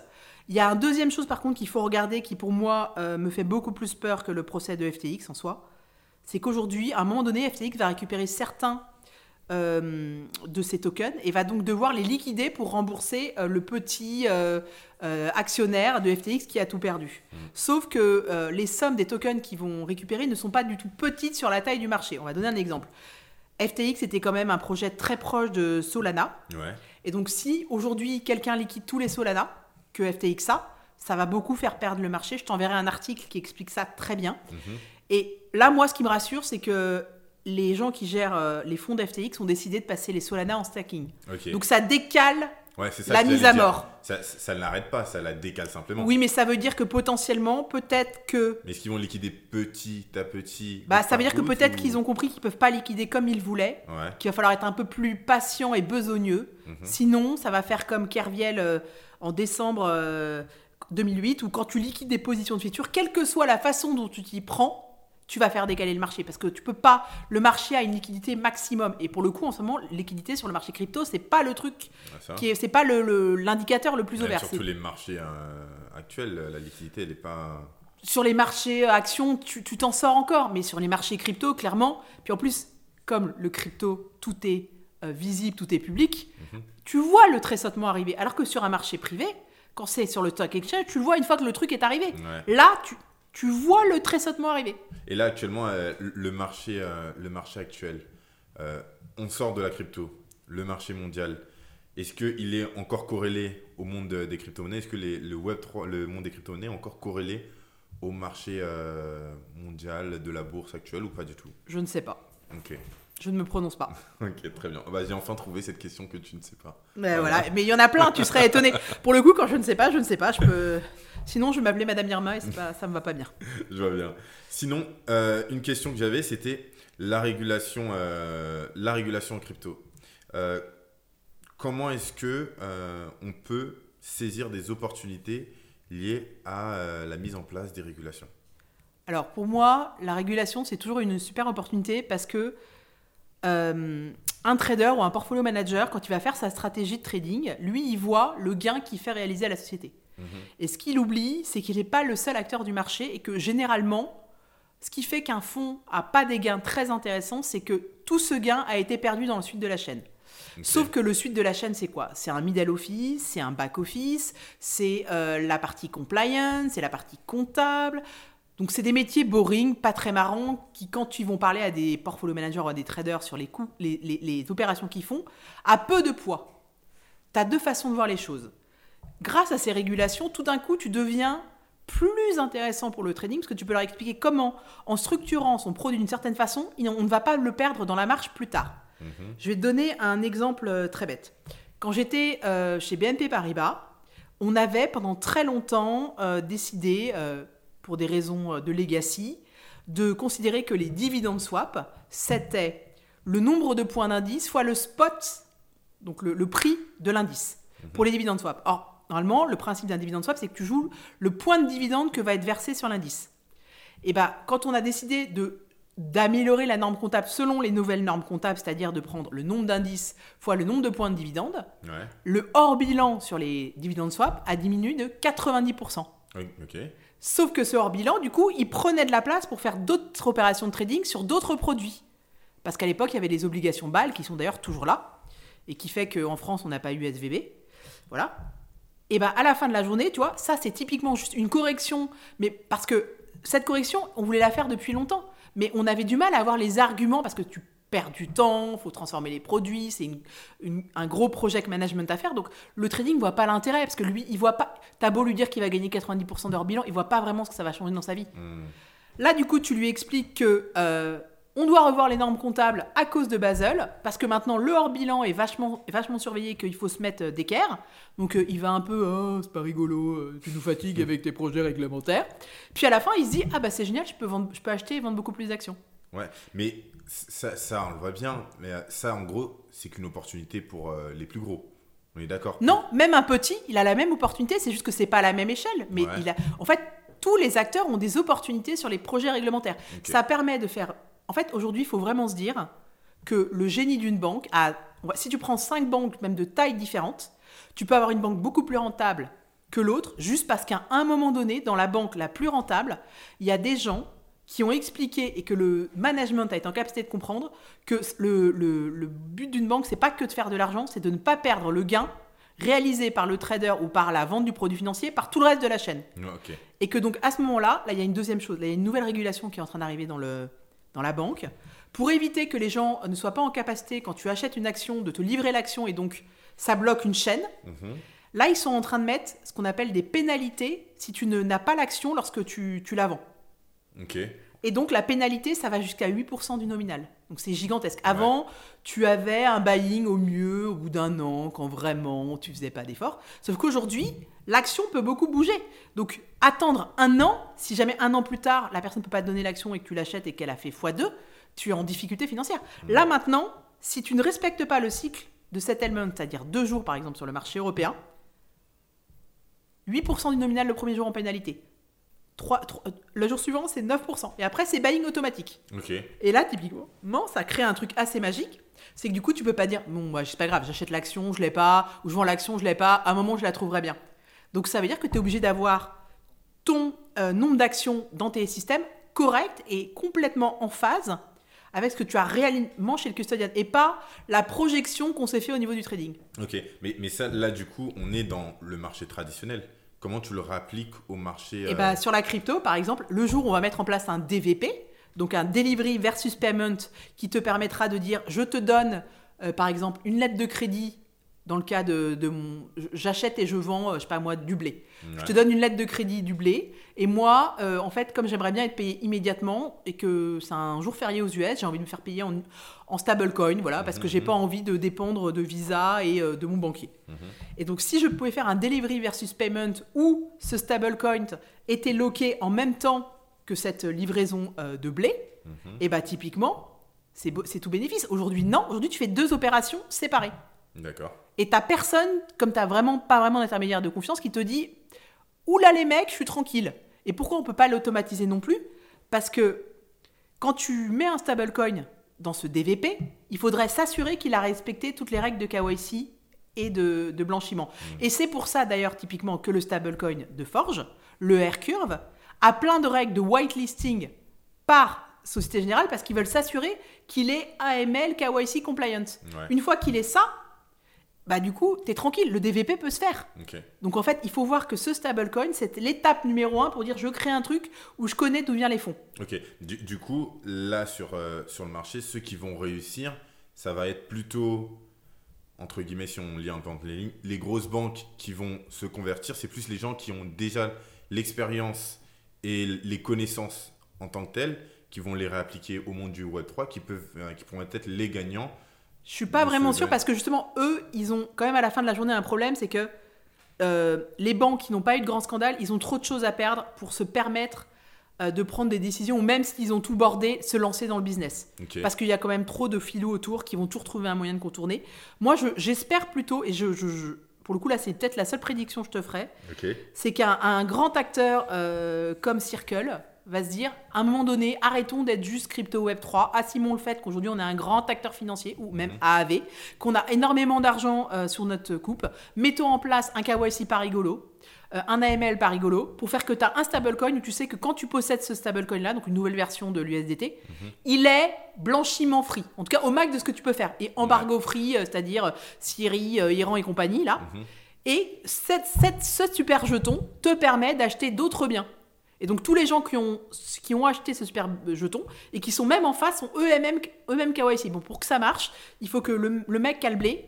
Il y a une deuxième chose par contre qu'il faut regarder qui pour moi me fait beaucoup plus peur que le procès de FTX en soi. C'est qu'aujourd'hui, à un moment donné, FTX va récupérer certains euh, de ces tokens et va donc devoir les liquider pour rembourser euh, le petit euh, actionnaire de FTX qui a tout perdu. Mm. Sauf que les sommes des tokens qu'ils vont récupérer ne sont pas du tout petites sur la taille du marché. On va donner un exemple. FTX était quand même un projet très proche de Solana. Et donc si aujourd'hui quelqu'un liquide tous les Solana que FTX a, ça va beaucoup faire perdre le marché. Je t'enverrai un article qui explique ça très bien. Mm-hmm. Et là, moi, ce qui me rassure, c'est que les gens qui gèrent euh, les fonds d'FTX ont décidé de passer les Solana en stacking. Donc ça décale la mise à mort. Ça, ne l'arrête pas, ça la décale simplement. Oui, mais ça veut dire que potentiellement, peut-être que. Mais est-ce qu'ils vont liquider petit à petit Bah, ça veut dire que peut-être qu'ils ont compris qu'ils peuvent pas liquider comme ils voulaient, qu'il va falloir être un peu plus patient et besogneux. Mhm. Sinon, ça va faire comme Kerviel euh, en décembre 2008, euh, où quand tu liquides des positions de futur, quelle que soit la façon dont tu t'y prends, tu vas faire décaler le marché parce que tu peux pas. Le marché a une liquidité maximum et pour le coup, en ce moment, liquidité sur le marché crypto, c'est pas le truc qui est, c'est pas le, l'indicateur le, plus ouvert. Sur tous les marchés euh, actuels, la liquidité, elle est pas. Sur les marchés euh, actions, tu, t'en sors encore, mais sur les marchés crypto, clairement. Puis en plus, comme le crypto, tout est euh, visible, tout est public, mhm. tu vois le tressautement arriver. Alors que sur un marché privé, quand c'est sur le stock exchange, tu le vois une fois que le truc est arrivé. Là, tu, tu vois le tressautement arriver. Et là, actuellement, euh, le, marché, euh, le marché actuel, euh, on sort de la crypto, le marché mondial. Est-ce qu'il est encore corrélé au monde des crypto-monnaies? Est-ce que le, Web 3, le monde des crypto-monnaies est encore corrélé au marché mondial de la bourse actuelle ou pas du tout? Je ne sais pas. Ok. Je ne me prononce pas. (laughs) ok, très bien. Bah, j'ai enfin trouvé cette question que tu ne sais pas. Mais voilà. Mais il y en a plein, tu serais étonné. (laughs) Pour le coup, quand je ne sais pas, je ne sais pas. Je peux. Sinon, je vais m'appeler Madame Irma et pas, ça me va pas bien. (laughs) je vois bien. Sinon, euh, une question que j'avais, c'était la régulation, euh, la régulation en crypto. Euh, comment est-ce que on peut saisir des opportunités liées à la mise en place des régulations? Alors pour moi, la régulation c'est toujours une super opportunité parce que un trader ou un portfolio manager, quand il va faire sa stratégie de trading, lui, il voit le gain qu'il fait réaliser à la société. Mhm. Et ce qu'il oublie, c'est qu'il n'est pas le seul acteur du marché et que généralement, ce qui fait qu'un fonds a pas des gains très intéressants, c'est que tout ce gain a été perdu dans le suite de la chaîne. Sauf que le suite de la chaîne, c'est quoi? C'est un middle office, c'est un back office, c'est euh, la partie compliance, c'est la partie comptable. Donc c'est des métiers boring, pas très marrants, qui quand ils vont parler à des portfolio managers ou à des traders sur les coûts, les, les opérations qu'ils font, a peu de poids. Tu as deux façons de voir les choses grâce à ces régulations, tout d'un coup, tu deviens plus intéressant pour le trading parce que tu peux leur expliquer comment, en structurant son produit d'une certaine façon, on ne va pas le perdre dans la marche plus tard. Mhm. Je vais te donner un exemple euh, très bête. Quand j'étais euh, chez BNP Paribas, on avait pendant très longtemps euh, décidé, pour des raisons de legacy, de considérer que les dividendes swap, c'était le nombre de points d'indice fois le spot, donc le, prix de l'indice, mhm. pour les dividendes swap. Or, Normalement, le principe d'un dividende swap, c'est que tu joues le point de dividende que va être versé sur l'indice. Et bah, quand on a décidé de d'améliorer la norme comptable selon les nouvelles normes comptables, c'est-à-dire de prendre le nombre d'indices fois le nombre de points de dividende, le hors bilan sur les dividendes swap a diminué de 90%. Sauf que ce hors bilan, du coup, il prenait de la place pour faire d'autres opérations de trading sur d'autres produits. Parce qu'à l'époque, il y avait les obligations BAL qui sont d'ailleurs toujours là et qui fait qu'en France, on n'a pas eu SVB. Voilà. Et bien à la fin de la journée, tu vois, ça c'est typiquement juste une correction, mais parce que cette correction, on voulait la faire depuis longtemps, mais on avait du mal à avoir les arguments parce que tu perds du temps, faut transformer les produits, c'est un gros project management à faire. Donc le trading voit pas l'intérêt parce que lui, il voit pas. T'as beau lui dire qu'il va gagner 90% de leur bilan, il voit pas vraiment ce que ça va changer dans sa vie. Hmm. Là, du coup, tu lui expliques que euh, on doit revoir les normes comptables à cause de Basel, parce que maintenant le hors-bilan est vachement, vachement surveillé, qu'il faut se mettre euh, d'équerre. Donc euh, il va un peu, oh, c'est pas rigolo, euh, tu nous fatigues avec tes projets réglementaires. Puis à la fin, il se dit, ah bah c'est génial, je peux, vendre, je peux acheter et vendre beaucoup plus d'actions. Ouais, mais ça, ça, on le voit bien, mais ça en gros, c'est qu'une opportunité pour les plus gros. On est d'accord? Non, même un petit, il a la même opportunité, c'est juste que c'est pas à la même échelle. Mais il a, en fait, tous les acteurs ont des opportunités sur les projets réglementaires. Ça permet de faire en fait, aujourd'hui, il faut vraiment se dire que le génie d'une banque, a, si tu prends cinq banques, même de tailles différentes, Tu peux avoir une banque beaucoup plus rentable que l'autre, juste parce qu'à un moment donné, dans la banque la plus rentable, il y a des gens qui ont expliqué et que le management a été en capacité de comprendre que le, le but d'une banque, c'est pas que de faire de l'argent, c'est de ne pas perdre le gain réalisé par le trader ou par la vente du produit financier par tout le reste de la chaîne. Et que donc à ce moment-là, là il y a une deuxième chose, là, il y a une nouvelle régulation qui est en train d'arriver dans, le, dans la banque pour éviter que les gens ne soient pas en capacité quand tu achètes une action de te livrer l'action et donc ça bloque une chaîne. Mhm. Là, ils sont en train de mettre ce qu'on appelle des pénalités si tu n'as pas l'action lorsque tu, tu la vends. Et donc la pénalité, ça va jusqu'à 8% du nominal. Donc c'est gigantesque. Avant, tu avais un buying au mieux au bout d'un an, quand vraiment tu faisais pas d'efforts. Sauf qu'aujourd'hui, l'action peut beaucoup bouger. Donc attendre un an, si jamais un an plus tard, la personne ne peut pas te donner l'action et que tu l'achètes et qu'elle a fait x2, tu es en difficulté financière. Là maintenant, si tu ne respectes pas le cycle de settlement, c'est-à-dire deux jours par exemple sur le marché européen, 8% du nominal le premier jour en pénalité. 3, le jour suivant, c'est 9%. Et après, c'est buying automatique. Et là, typiquement, ça crée un truc assez magique. C'est que du coup, tu peux pas dire, bon, bah, c'est pas grave, j'achète l'action, je l'ai pas, ou je vends l'action, je l'ai pas, à un moment, je la trouverai bien. Donc, ça veut dire que tu es obligé d'avoir ton euh, nombre d'actions dans tes systèmes correct et complètement en phase avec ce que tu as réellement chez le custodian et pas la projection qu'on s'est fait au niveau du trading. Ok, mais, mais ça, là, du coup, on est dans le marché traditionnel. Comment tu le réappliques au marché eh ben, Sur la crypto, par exemple, le jour où on va mettre en place un DVP, donc un Delivery versus Payment, qui te permettra de dire je te donne, euh, par exemple, une lettre de crédit dans le cas de, mon. J'achète et je vends, euh, je sais pas moi, du blé. Je te donne une lettre de crédit du blé. Et moi, euh, en fait, comme j'aimerais bien être payé immédiatement et que c'est un jour férié aux US, j'ai envie de me faire payer en, en stablecoin, voilà, parce que j'ai mhm. pas envie de dépendre de Visa et euh, de mon banquier. Mhm. Et donc, si je pouvais faire un delivery versus payment où ce stablecoin était loqué en même temps que cette livraison de blé, mhm. et eh bah typiquement, c'est tout bénéfice. Aujourd'hui, non. Aujourd'hui, tu fais deux opérations séparées. D'accord. Et t'as personne, comme t'as vraiment pas vraiment d'intermédiaire de confiance, qui te dit Oula les mecs, je suis tranquille. Et pourquoi on peut pas l'automatiser non plus? Parce que quand tu mets un stablecoin dans ce DVP, il faudrait s'assurer qu'il a respecté toutes les règles de KYC et de, blanchiment. Mmh. Et c'est pour ça d'ailleurs typiquement que le stablecoin de Forge, le R-Curve, a plein de règles de whitelisting par Société Générale parce qu'ils veulent s'assurer qu'il est AML KYC compliant. Une fois qu'il est ça, bah du coup, tu es tranquille, le DVP peut se faire. Donc en fait, il faut voir que ce stablecoin, c'est l'étape numéro un pour dire je crée un truc où je connais d'où vient les fonds. Ok, du, coup, là sur, euh, sur le marché, ceux qui vont réussir, ça va être plutôt, entre guillemets, si on lit un peu entre les lignes, les grosses banques qui vont se convertir, c'est plus les gens qui ont déjà l'expérience et les connaissances en tant que telles, qui vont les réappliquer au monde du Web3, qui, peuvent, euh, qui pourront être les gagnants je suis pas vraiment sûr parce que justement, eux, ils ont quand même à la fin de la journée un problème, c'est que euh, les banques qui n'ont pas eu de grand scandale, ils ont trop de choses à perdre pour se permettre euh, de prendre des décisions, ou même s'ils ont tout bordé, se lancer dans le business. Parce qu'il y a quand même trop de filous autour qui vont toujours trouver un moyen de contourner. Moi, j'espère plutôt, et je, je, pour le coup, là, c'est peut-être la seule prédiction que je te ferai, c'est qu'un grand acteur euh, comme Circle, va se dire, à un moment donné, arrêtons d'être juste crypto Web 3, assumons le fait qu'aujourd'hui on est un grand acteur financier, ou même mhm. AAV, qu'on a énormément d'argent euh, sur notre coupe, mettons en place un KYC par rigolo, euh, un AML par rigolo, pour faire que tu as un stablecoin où tu sais que quand tu possèdes ce stablecoin-là, donc une nouvelle version de l'USDT, mhm. il est blanchiment free, en tout cas au max de ce que tu peux faire, et embargo free, euh, c'est-à-dire Syrie, Iran et compagnie, là. Mhm. Et cette, ce super jeton te permet d'acheter d'autres biens. Et donc tous les gens qui ont, qui ont acheté ce super jeton et qui sont même en face sont eux-mêmes eux KYC. Bon, pour que ça marche, il faut que le, mec a le blé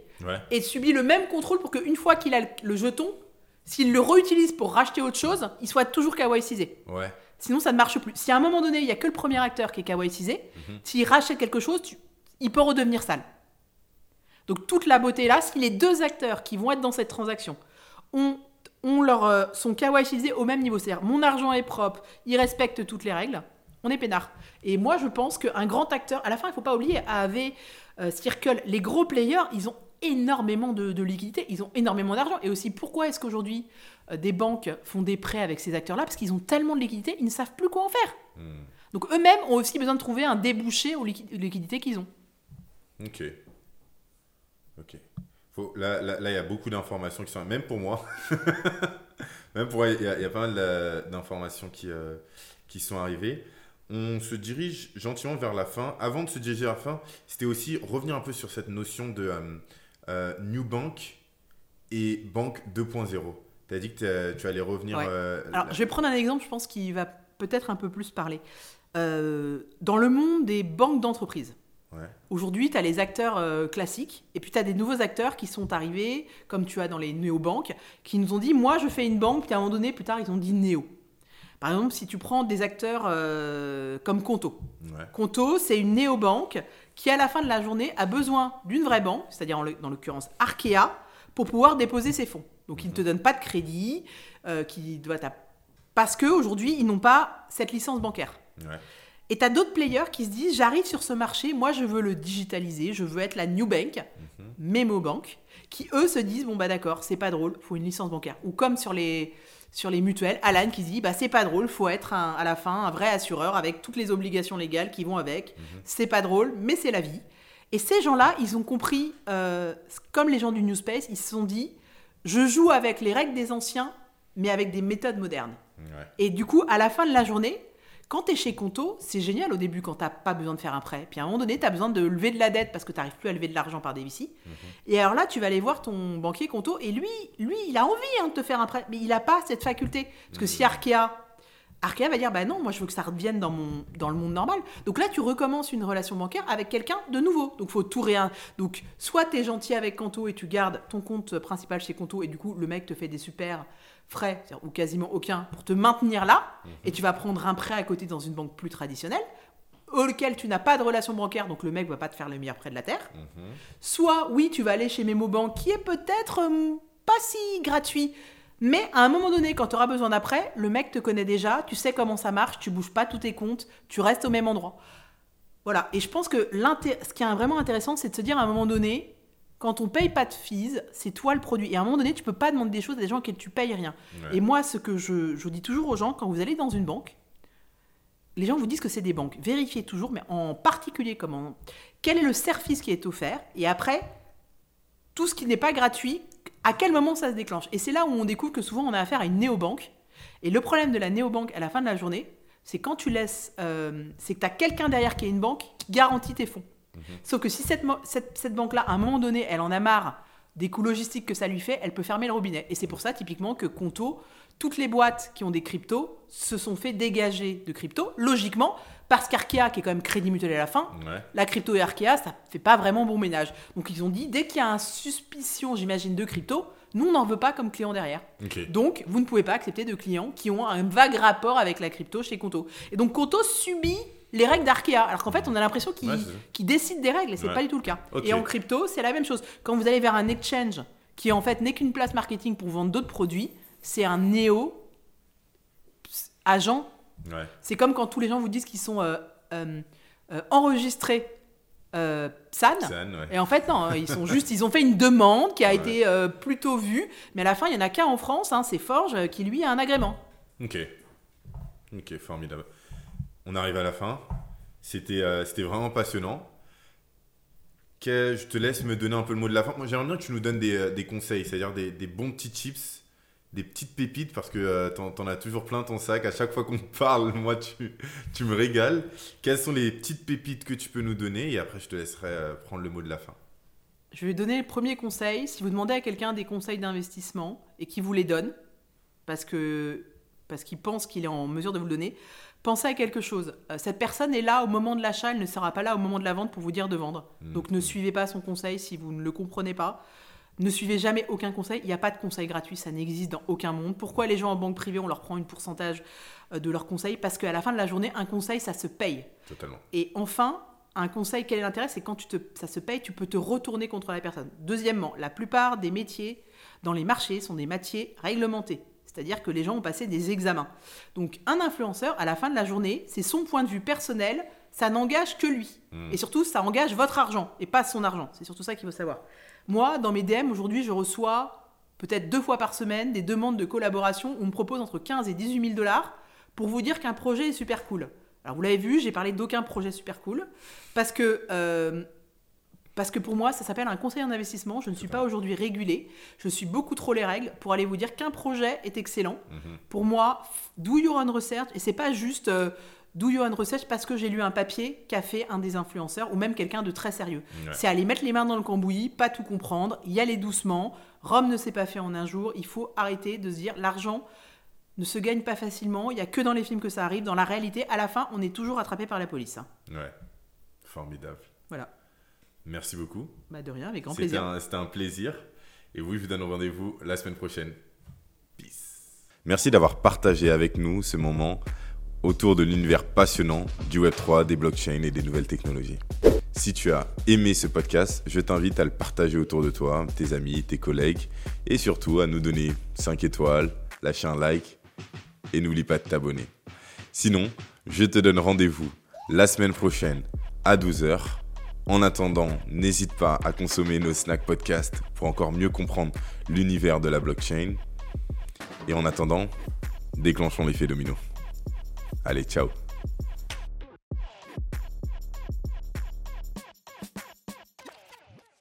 et subit le même contrôle pour qu'une fois qu'il a le, jeton, s'il le réutilise pour racheter autre chose, il soit toujours KYCisé. Ouais. Sinon, ça ne marche plus. Si à un moment donné, il n'y a que le premier acteur qui est KYCisé, mhm. s'il rachète quelque chose, il peut redevenir sale. Donc toute la beauté là, si les deux acteurs qui vont être dans cette transaction ont on leur, euh, sont KYCisés au même niveau. C'est-à-dire, mon argent est propre, ils respectent toutes les règles, on est peinard. Et moi, je pense qu'un grand acteur, à la fin, il ne faut pas oublier, AAV, euh, Circle, les gros players, ils ont énormément de, de liquidités, ils ont énormément d'argent. Et aussi, pourquoi est-ce qu'aujourd'hui, euh, des banques font des prêts avec ces acteurs-là? Parce qu'ils ont tellement de liquidités, ils ne savent plus quoi en faire. Hmm. Donc eux-mêmes ont aussi besoin de trouver un débouché aux liquidités qu'ils ont. Ok. Ok. Faut, là, là, il y a beaucoup d'informations qui sont. Même pour moi. (laughs) même pour il y, a, y a pas mal d'informations qui, euh, qui sont arrivées. On se dirige gentiment vers la fin. Avant de se diriger vers la fin, c'était aussi revenir un peu sur cette notion de euh, euh, New Bank et Banque 2.0. Tu as dit que tu allais revenir. Alors, je vais prendre un exemple, je pense, qui va peut-être un peu plus parler. dans le monde des banques d'entreprise, Aujourd'hui, tu as les acteurs euh, classiques et puis tu as des nouveaux acteurs qui sont arrivés, comme tu as dans les néobanques, qui nous ont dit Moi, je fais une banque, puis à un moment donné, plus tard, ils ont dit néo. Par exemple, si tu prends des acteurs euh, comme Conto. Conto, c'est une néobanque qui, à la fin de la journée, a besoin d'une vraie banque, c'est-à-dire dans l'occurrence Arkea, pour pouvoir déposer ses fonds. Donc, ils ne te mhm. donnent pas de crédit, euh, qui doit parce qu'aujourd'hui, ils n'ont pas cette licence bancaire. Et tu as d'autres players qui se disent j'arrive sur ce marché, moi je veux le digitaliser, je veux être la new bank. Memo Bank, qui eux se disent bon bah d'accord, c'est pas drôle, faut une licence bancaire. Ou comme sur les sur les mutuelles, Alan qui se dit bah c'est pas drôle, faut être à la fin un vrai assureur avec toutes les obligations légales qui vont avec. Mhm. C'est pas drôle, mais c'est la vie. Et ces gens-là, ils ont compris, euh, comme les gens du New Space, ils se sont dit je joue avec les règles des anciens, mais avec des méthodes modernes. Et du coup, à la fin de la journée, quand tu es chez Conto, c'est génial au début quand tu pas besoin de faire un prêt. Puis à un moment donné, tu as besoin de lever de la dette parce que tu n'arrives plus à lever de l'argent par des vici. Mhm. Et alors là, tu vas aller voir ton banquier Conto et lui, lui il a envie hein, de te faire un prêt, mais il n'a pas cette faculté. Parce que si mhm. Arkea, Arkea va dire bah non, moi je veux que ça revienne dans, mon, dans le monde normal. Donc là, tu recommences une relation bancaire avec quelqu'un de nouveau. Donc faut tout rien. Donc soit tu es gentil avec Conto et tu gardes ton compte principal chez Conto et du coup, le mec te fait des super frais, ou quasiment aucun, pour te maintenir là, mhm. et tu vas prendre un prêt à côté dans une banque plus traditionnelle, auquel tu n'as pas de relation bancaire, donc le mec va pas te faire le meilleur prêt de la terre. Mhm. Soit, oui, tu vas aller chez MemoBank, qui est peut-être euh, pas si gratuit, mais à un moment donné, quand tu auras besoin d'après, le mec te connaît déjà, tu sais comment ça marche, tu bouges pas tous tes comptes, tu restes au même endroit. Voilà, et je pense que ce qui est vraiment intéressant, c'est de se dire à un moment donné, quand on paye pas de fees, c'est toi le produit. Et à un moment donné, tu peux pas demander des choses à des gens auxquels tu payes rien. Et moi, ce que je, je, dis toujours aux gens, quand vous allez dans une banque, les gens vous disent que c'est des banques. Vérifiez toujours, mais en particulier comment, quel est le service qui est offert. Et après, tout ce qui n'est pas gratuit, à quel moment ça se déclenche. Et c'est là où on découvre que souvent on a affaire à une néobanque. Et le problème de la néobanque à la fin de la journée, c'est quand tu laisses, euh, c'est que tu as quelqu'un derrière qui est une banque qui garantit tes fonds. Mhm. Sauf que si cette, cette, banque-là, à un moment donné, elle en a marre des coûts logistiques que ça lui fait, elle peut fermer le robinet. Et c'est pour ça, typiquement, que Conto, toutes les boîtes qui ont des cryptos se sont fait dégager de crypto, logiquement, parce qu'Arkea, qui est quand même crédit mutuel à la fin, la crypto et Arkea, ça fait pas vraiment bon ménage. Donc ils ont dit, dès qu'il y a une suspicion, j'imagine, de crypto, nous, on n'en veut pas comme client derrière. Donc, vous ne pouvez pas accepter de clients qui ont un vague rapport avec la crypto chez Conto. Et donc, Conto subit les règles d'Arkea. Alors qu'en fait, on a l'impression qu'ils décident des règles et c'est pas du tout le cas. Et en crypto, c'est la même chose. Quand vous allez vers un exchange qui en fait n'est qu'une place marketing pour vendre d'autres produits, c'est un néo agent. C'est comme quand tous les gens vous disent qu'ils sont euh, euh, euh, enregistrés SAN. Et en fait, non, ils sont juste, ils ont fait une demande qui a été plutôt vue, mais à la fin, il y en a qu'un en France, hein, c'est Forge, qui lui a un agrément. Ok. Ok, formidable on arrive à la fin. C'était euh, c'était vraiment passionnant. Je te laisse me donner un peu le mot de la fin. Moi, j'aimerais bien que tu nous donnes des, euh, conseils, c'est-à-dire des, bons petits chips, des petites pépites, parce que euh, tu en, as toujours plein ton sac. À chaque fois qu'on (laughs) parle, moi, tu, tu me régales. Quelles sont les petites pépites que tu peux nous donner? Et après, je te laisserai prendre le mot de la fin. Je vais donner le premier conseil. Si vous demandez à quelqu'un des conseils d'investissement et qu'il vous les donne, parce que parce qu'il pense qu'il est en mesure de vous le donner, pensez à quelque chose. Euh, cette personne est là au moment de l'achat, elle ne sera pas là au moment de la vente pour vous dire de vendre. Mmh. Donc ne suivez pas son conseil si vous ne le comprenez pas. Ne suivez jamais aucun conseil. Il n'y a pas de conseil gratuit, ça n'existe dans aucun monde. Pourquoi les gens en banque privée, on leur prend une pourcentage euh, de leurs conseils Parce qu'à la fin de la journée, un conseil, ça se paye. Totalement. Et enfin, un conseil, quel est l'intérêt? C'est quand tu te, ça se paye, tu peux te retourner contre la personne. Deuxièmement, la plupart des métiers dans les marchés sont des métiers réglementés. C'est-à-dire que les gens ont passé des examens. Donc un influenceur, à la fin de la journée, c'est son point de vue personnel, ça n'engage que lui. Hmm. Et surtout, ça engage votre argent et pas son argent. C'est surtout ça qu'il faut savoir. Moi, dans mes DM, aujourd'hui, je reçois peut-être deux fois par semaine des demandes de collaboration où on me propose entre 15 et 18 000 dollars pour vous dire qu'un projet est super cool. Alors vous l'avez vu, j'ai parlé d'aucun projet super cool parce que euh, Parce que pour moi, ça s'appelle un conseil en investissement. Je ne suis pas aujourd'hui régulé. Je suis beaucoup trop les règles pour aller vous dire qu'un projet est excellent. Mhm. Pour moi, do your own research. Et c'est pas juste euh, do your own research parce que j'ai lu un papier qu'a fait un des influenceurs ou même quelqu'un de très sérieux. C'est aller mettre les mains dans le cambouis, pas tout comprendre, y aller doucement. Rome ne s'est pas fait en un jour. Il faut arrêter de se dire l'argent ne se gagne pas facilement. Il n'y a que dans les films que ça arrive. Dans la réalité, à la fin, on est toujours attrapé par la police. Hein. Ouais, formidable. Voilà. Merci beaucoup. Bah de rien, avec grand plaisir. C'était un plaisir. Et oui, je vous donne rendez-vous la semaine prochaine. Peace. Merci d'avoir partagé avec nous ce moment autour de l'univers passionnant du Web3, des blockchains et des nouvelles technologies. Si tu as aimé ce podcast, je t'invite à le partager autour de toi, tes amis, tes collègues, et surtout à nous donner 5 étoiles, lâcher un like, et n'oublie pas de t'abonner. Sinon, je te donne rendez-vous la semaine prochaine à 12h en attendant, n'hésite pas à consommer nos Snack Podcasts pour encore mieux comprendre l'univers de la blockchain. Et en attendant, déclenchons l'effet domino. Allez, ciao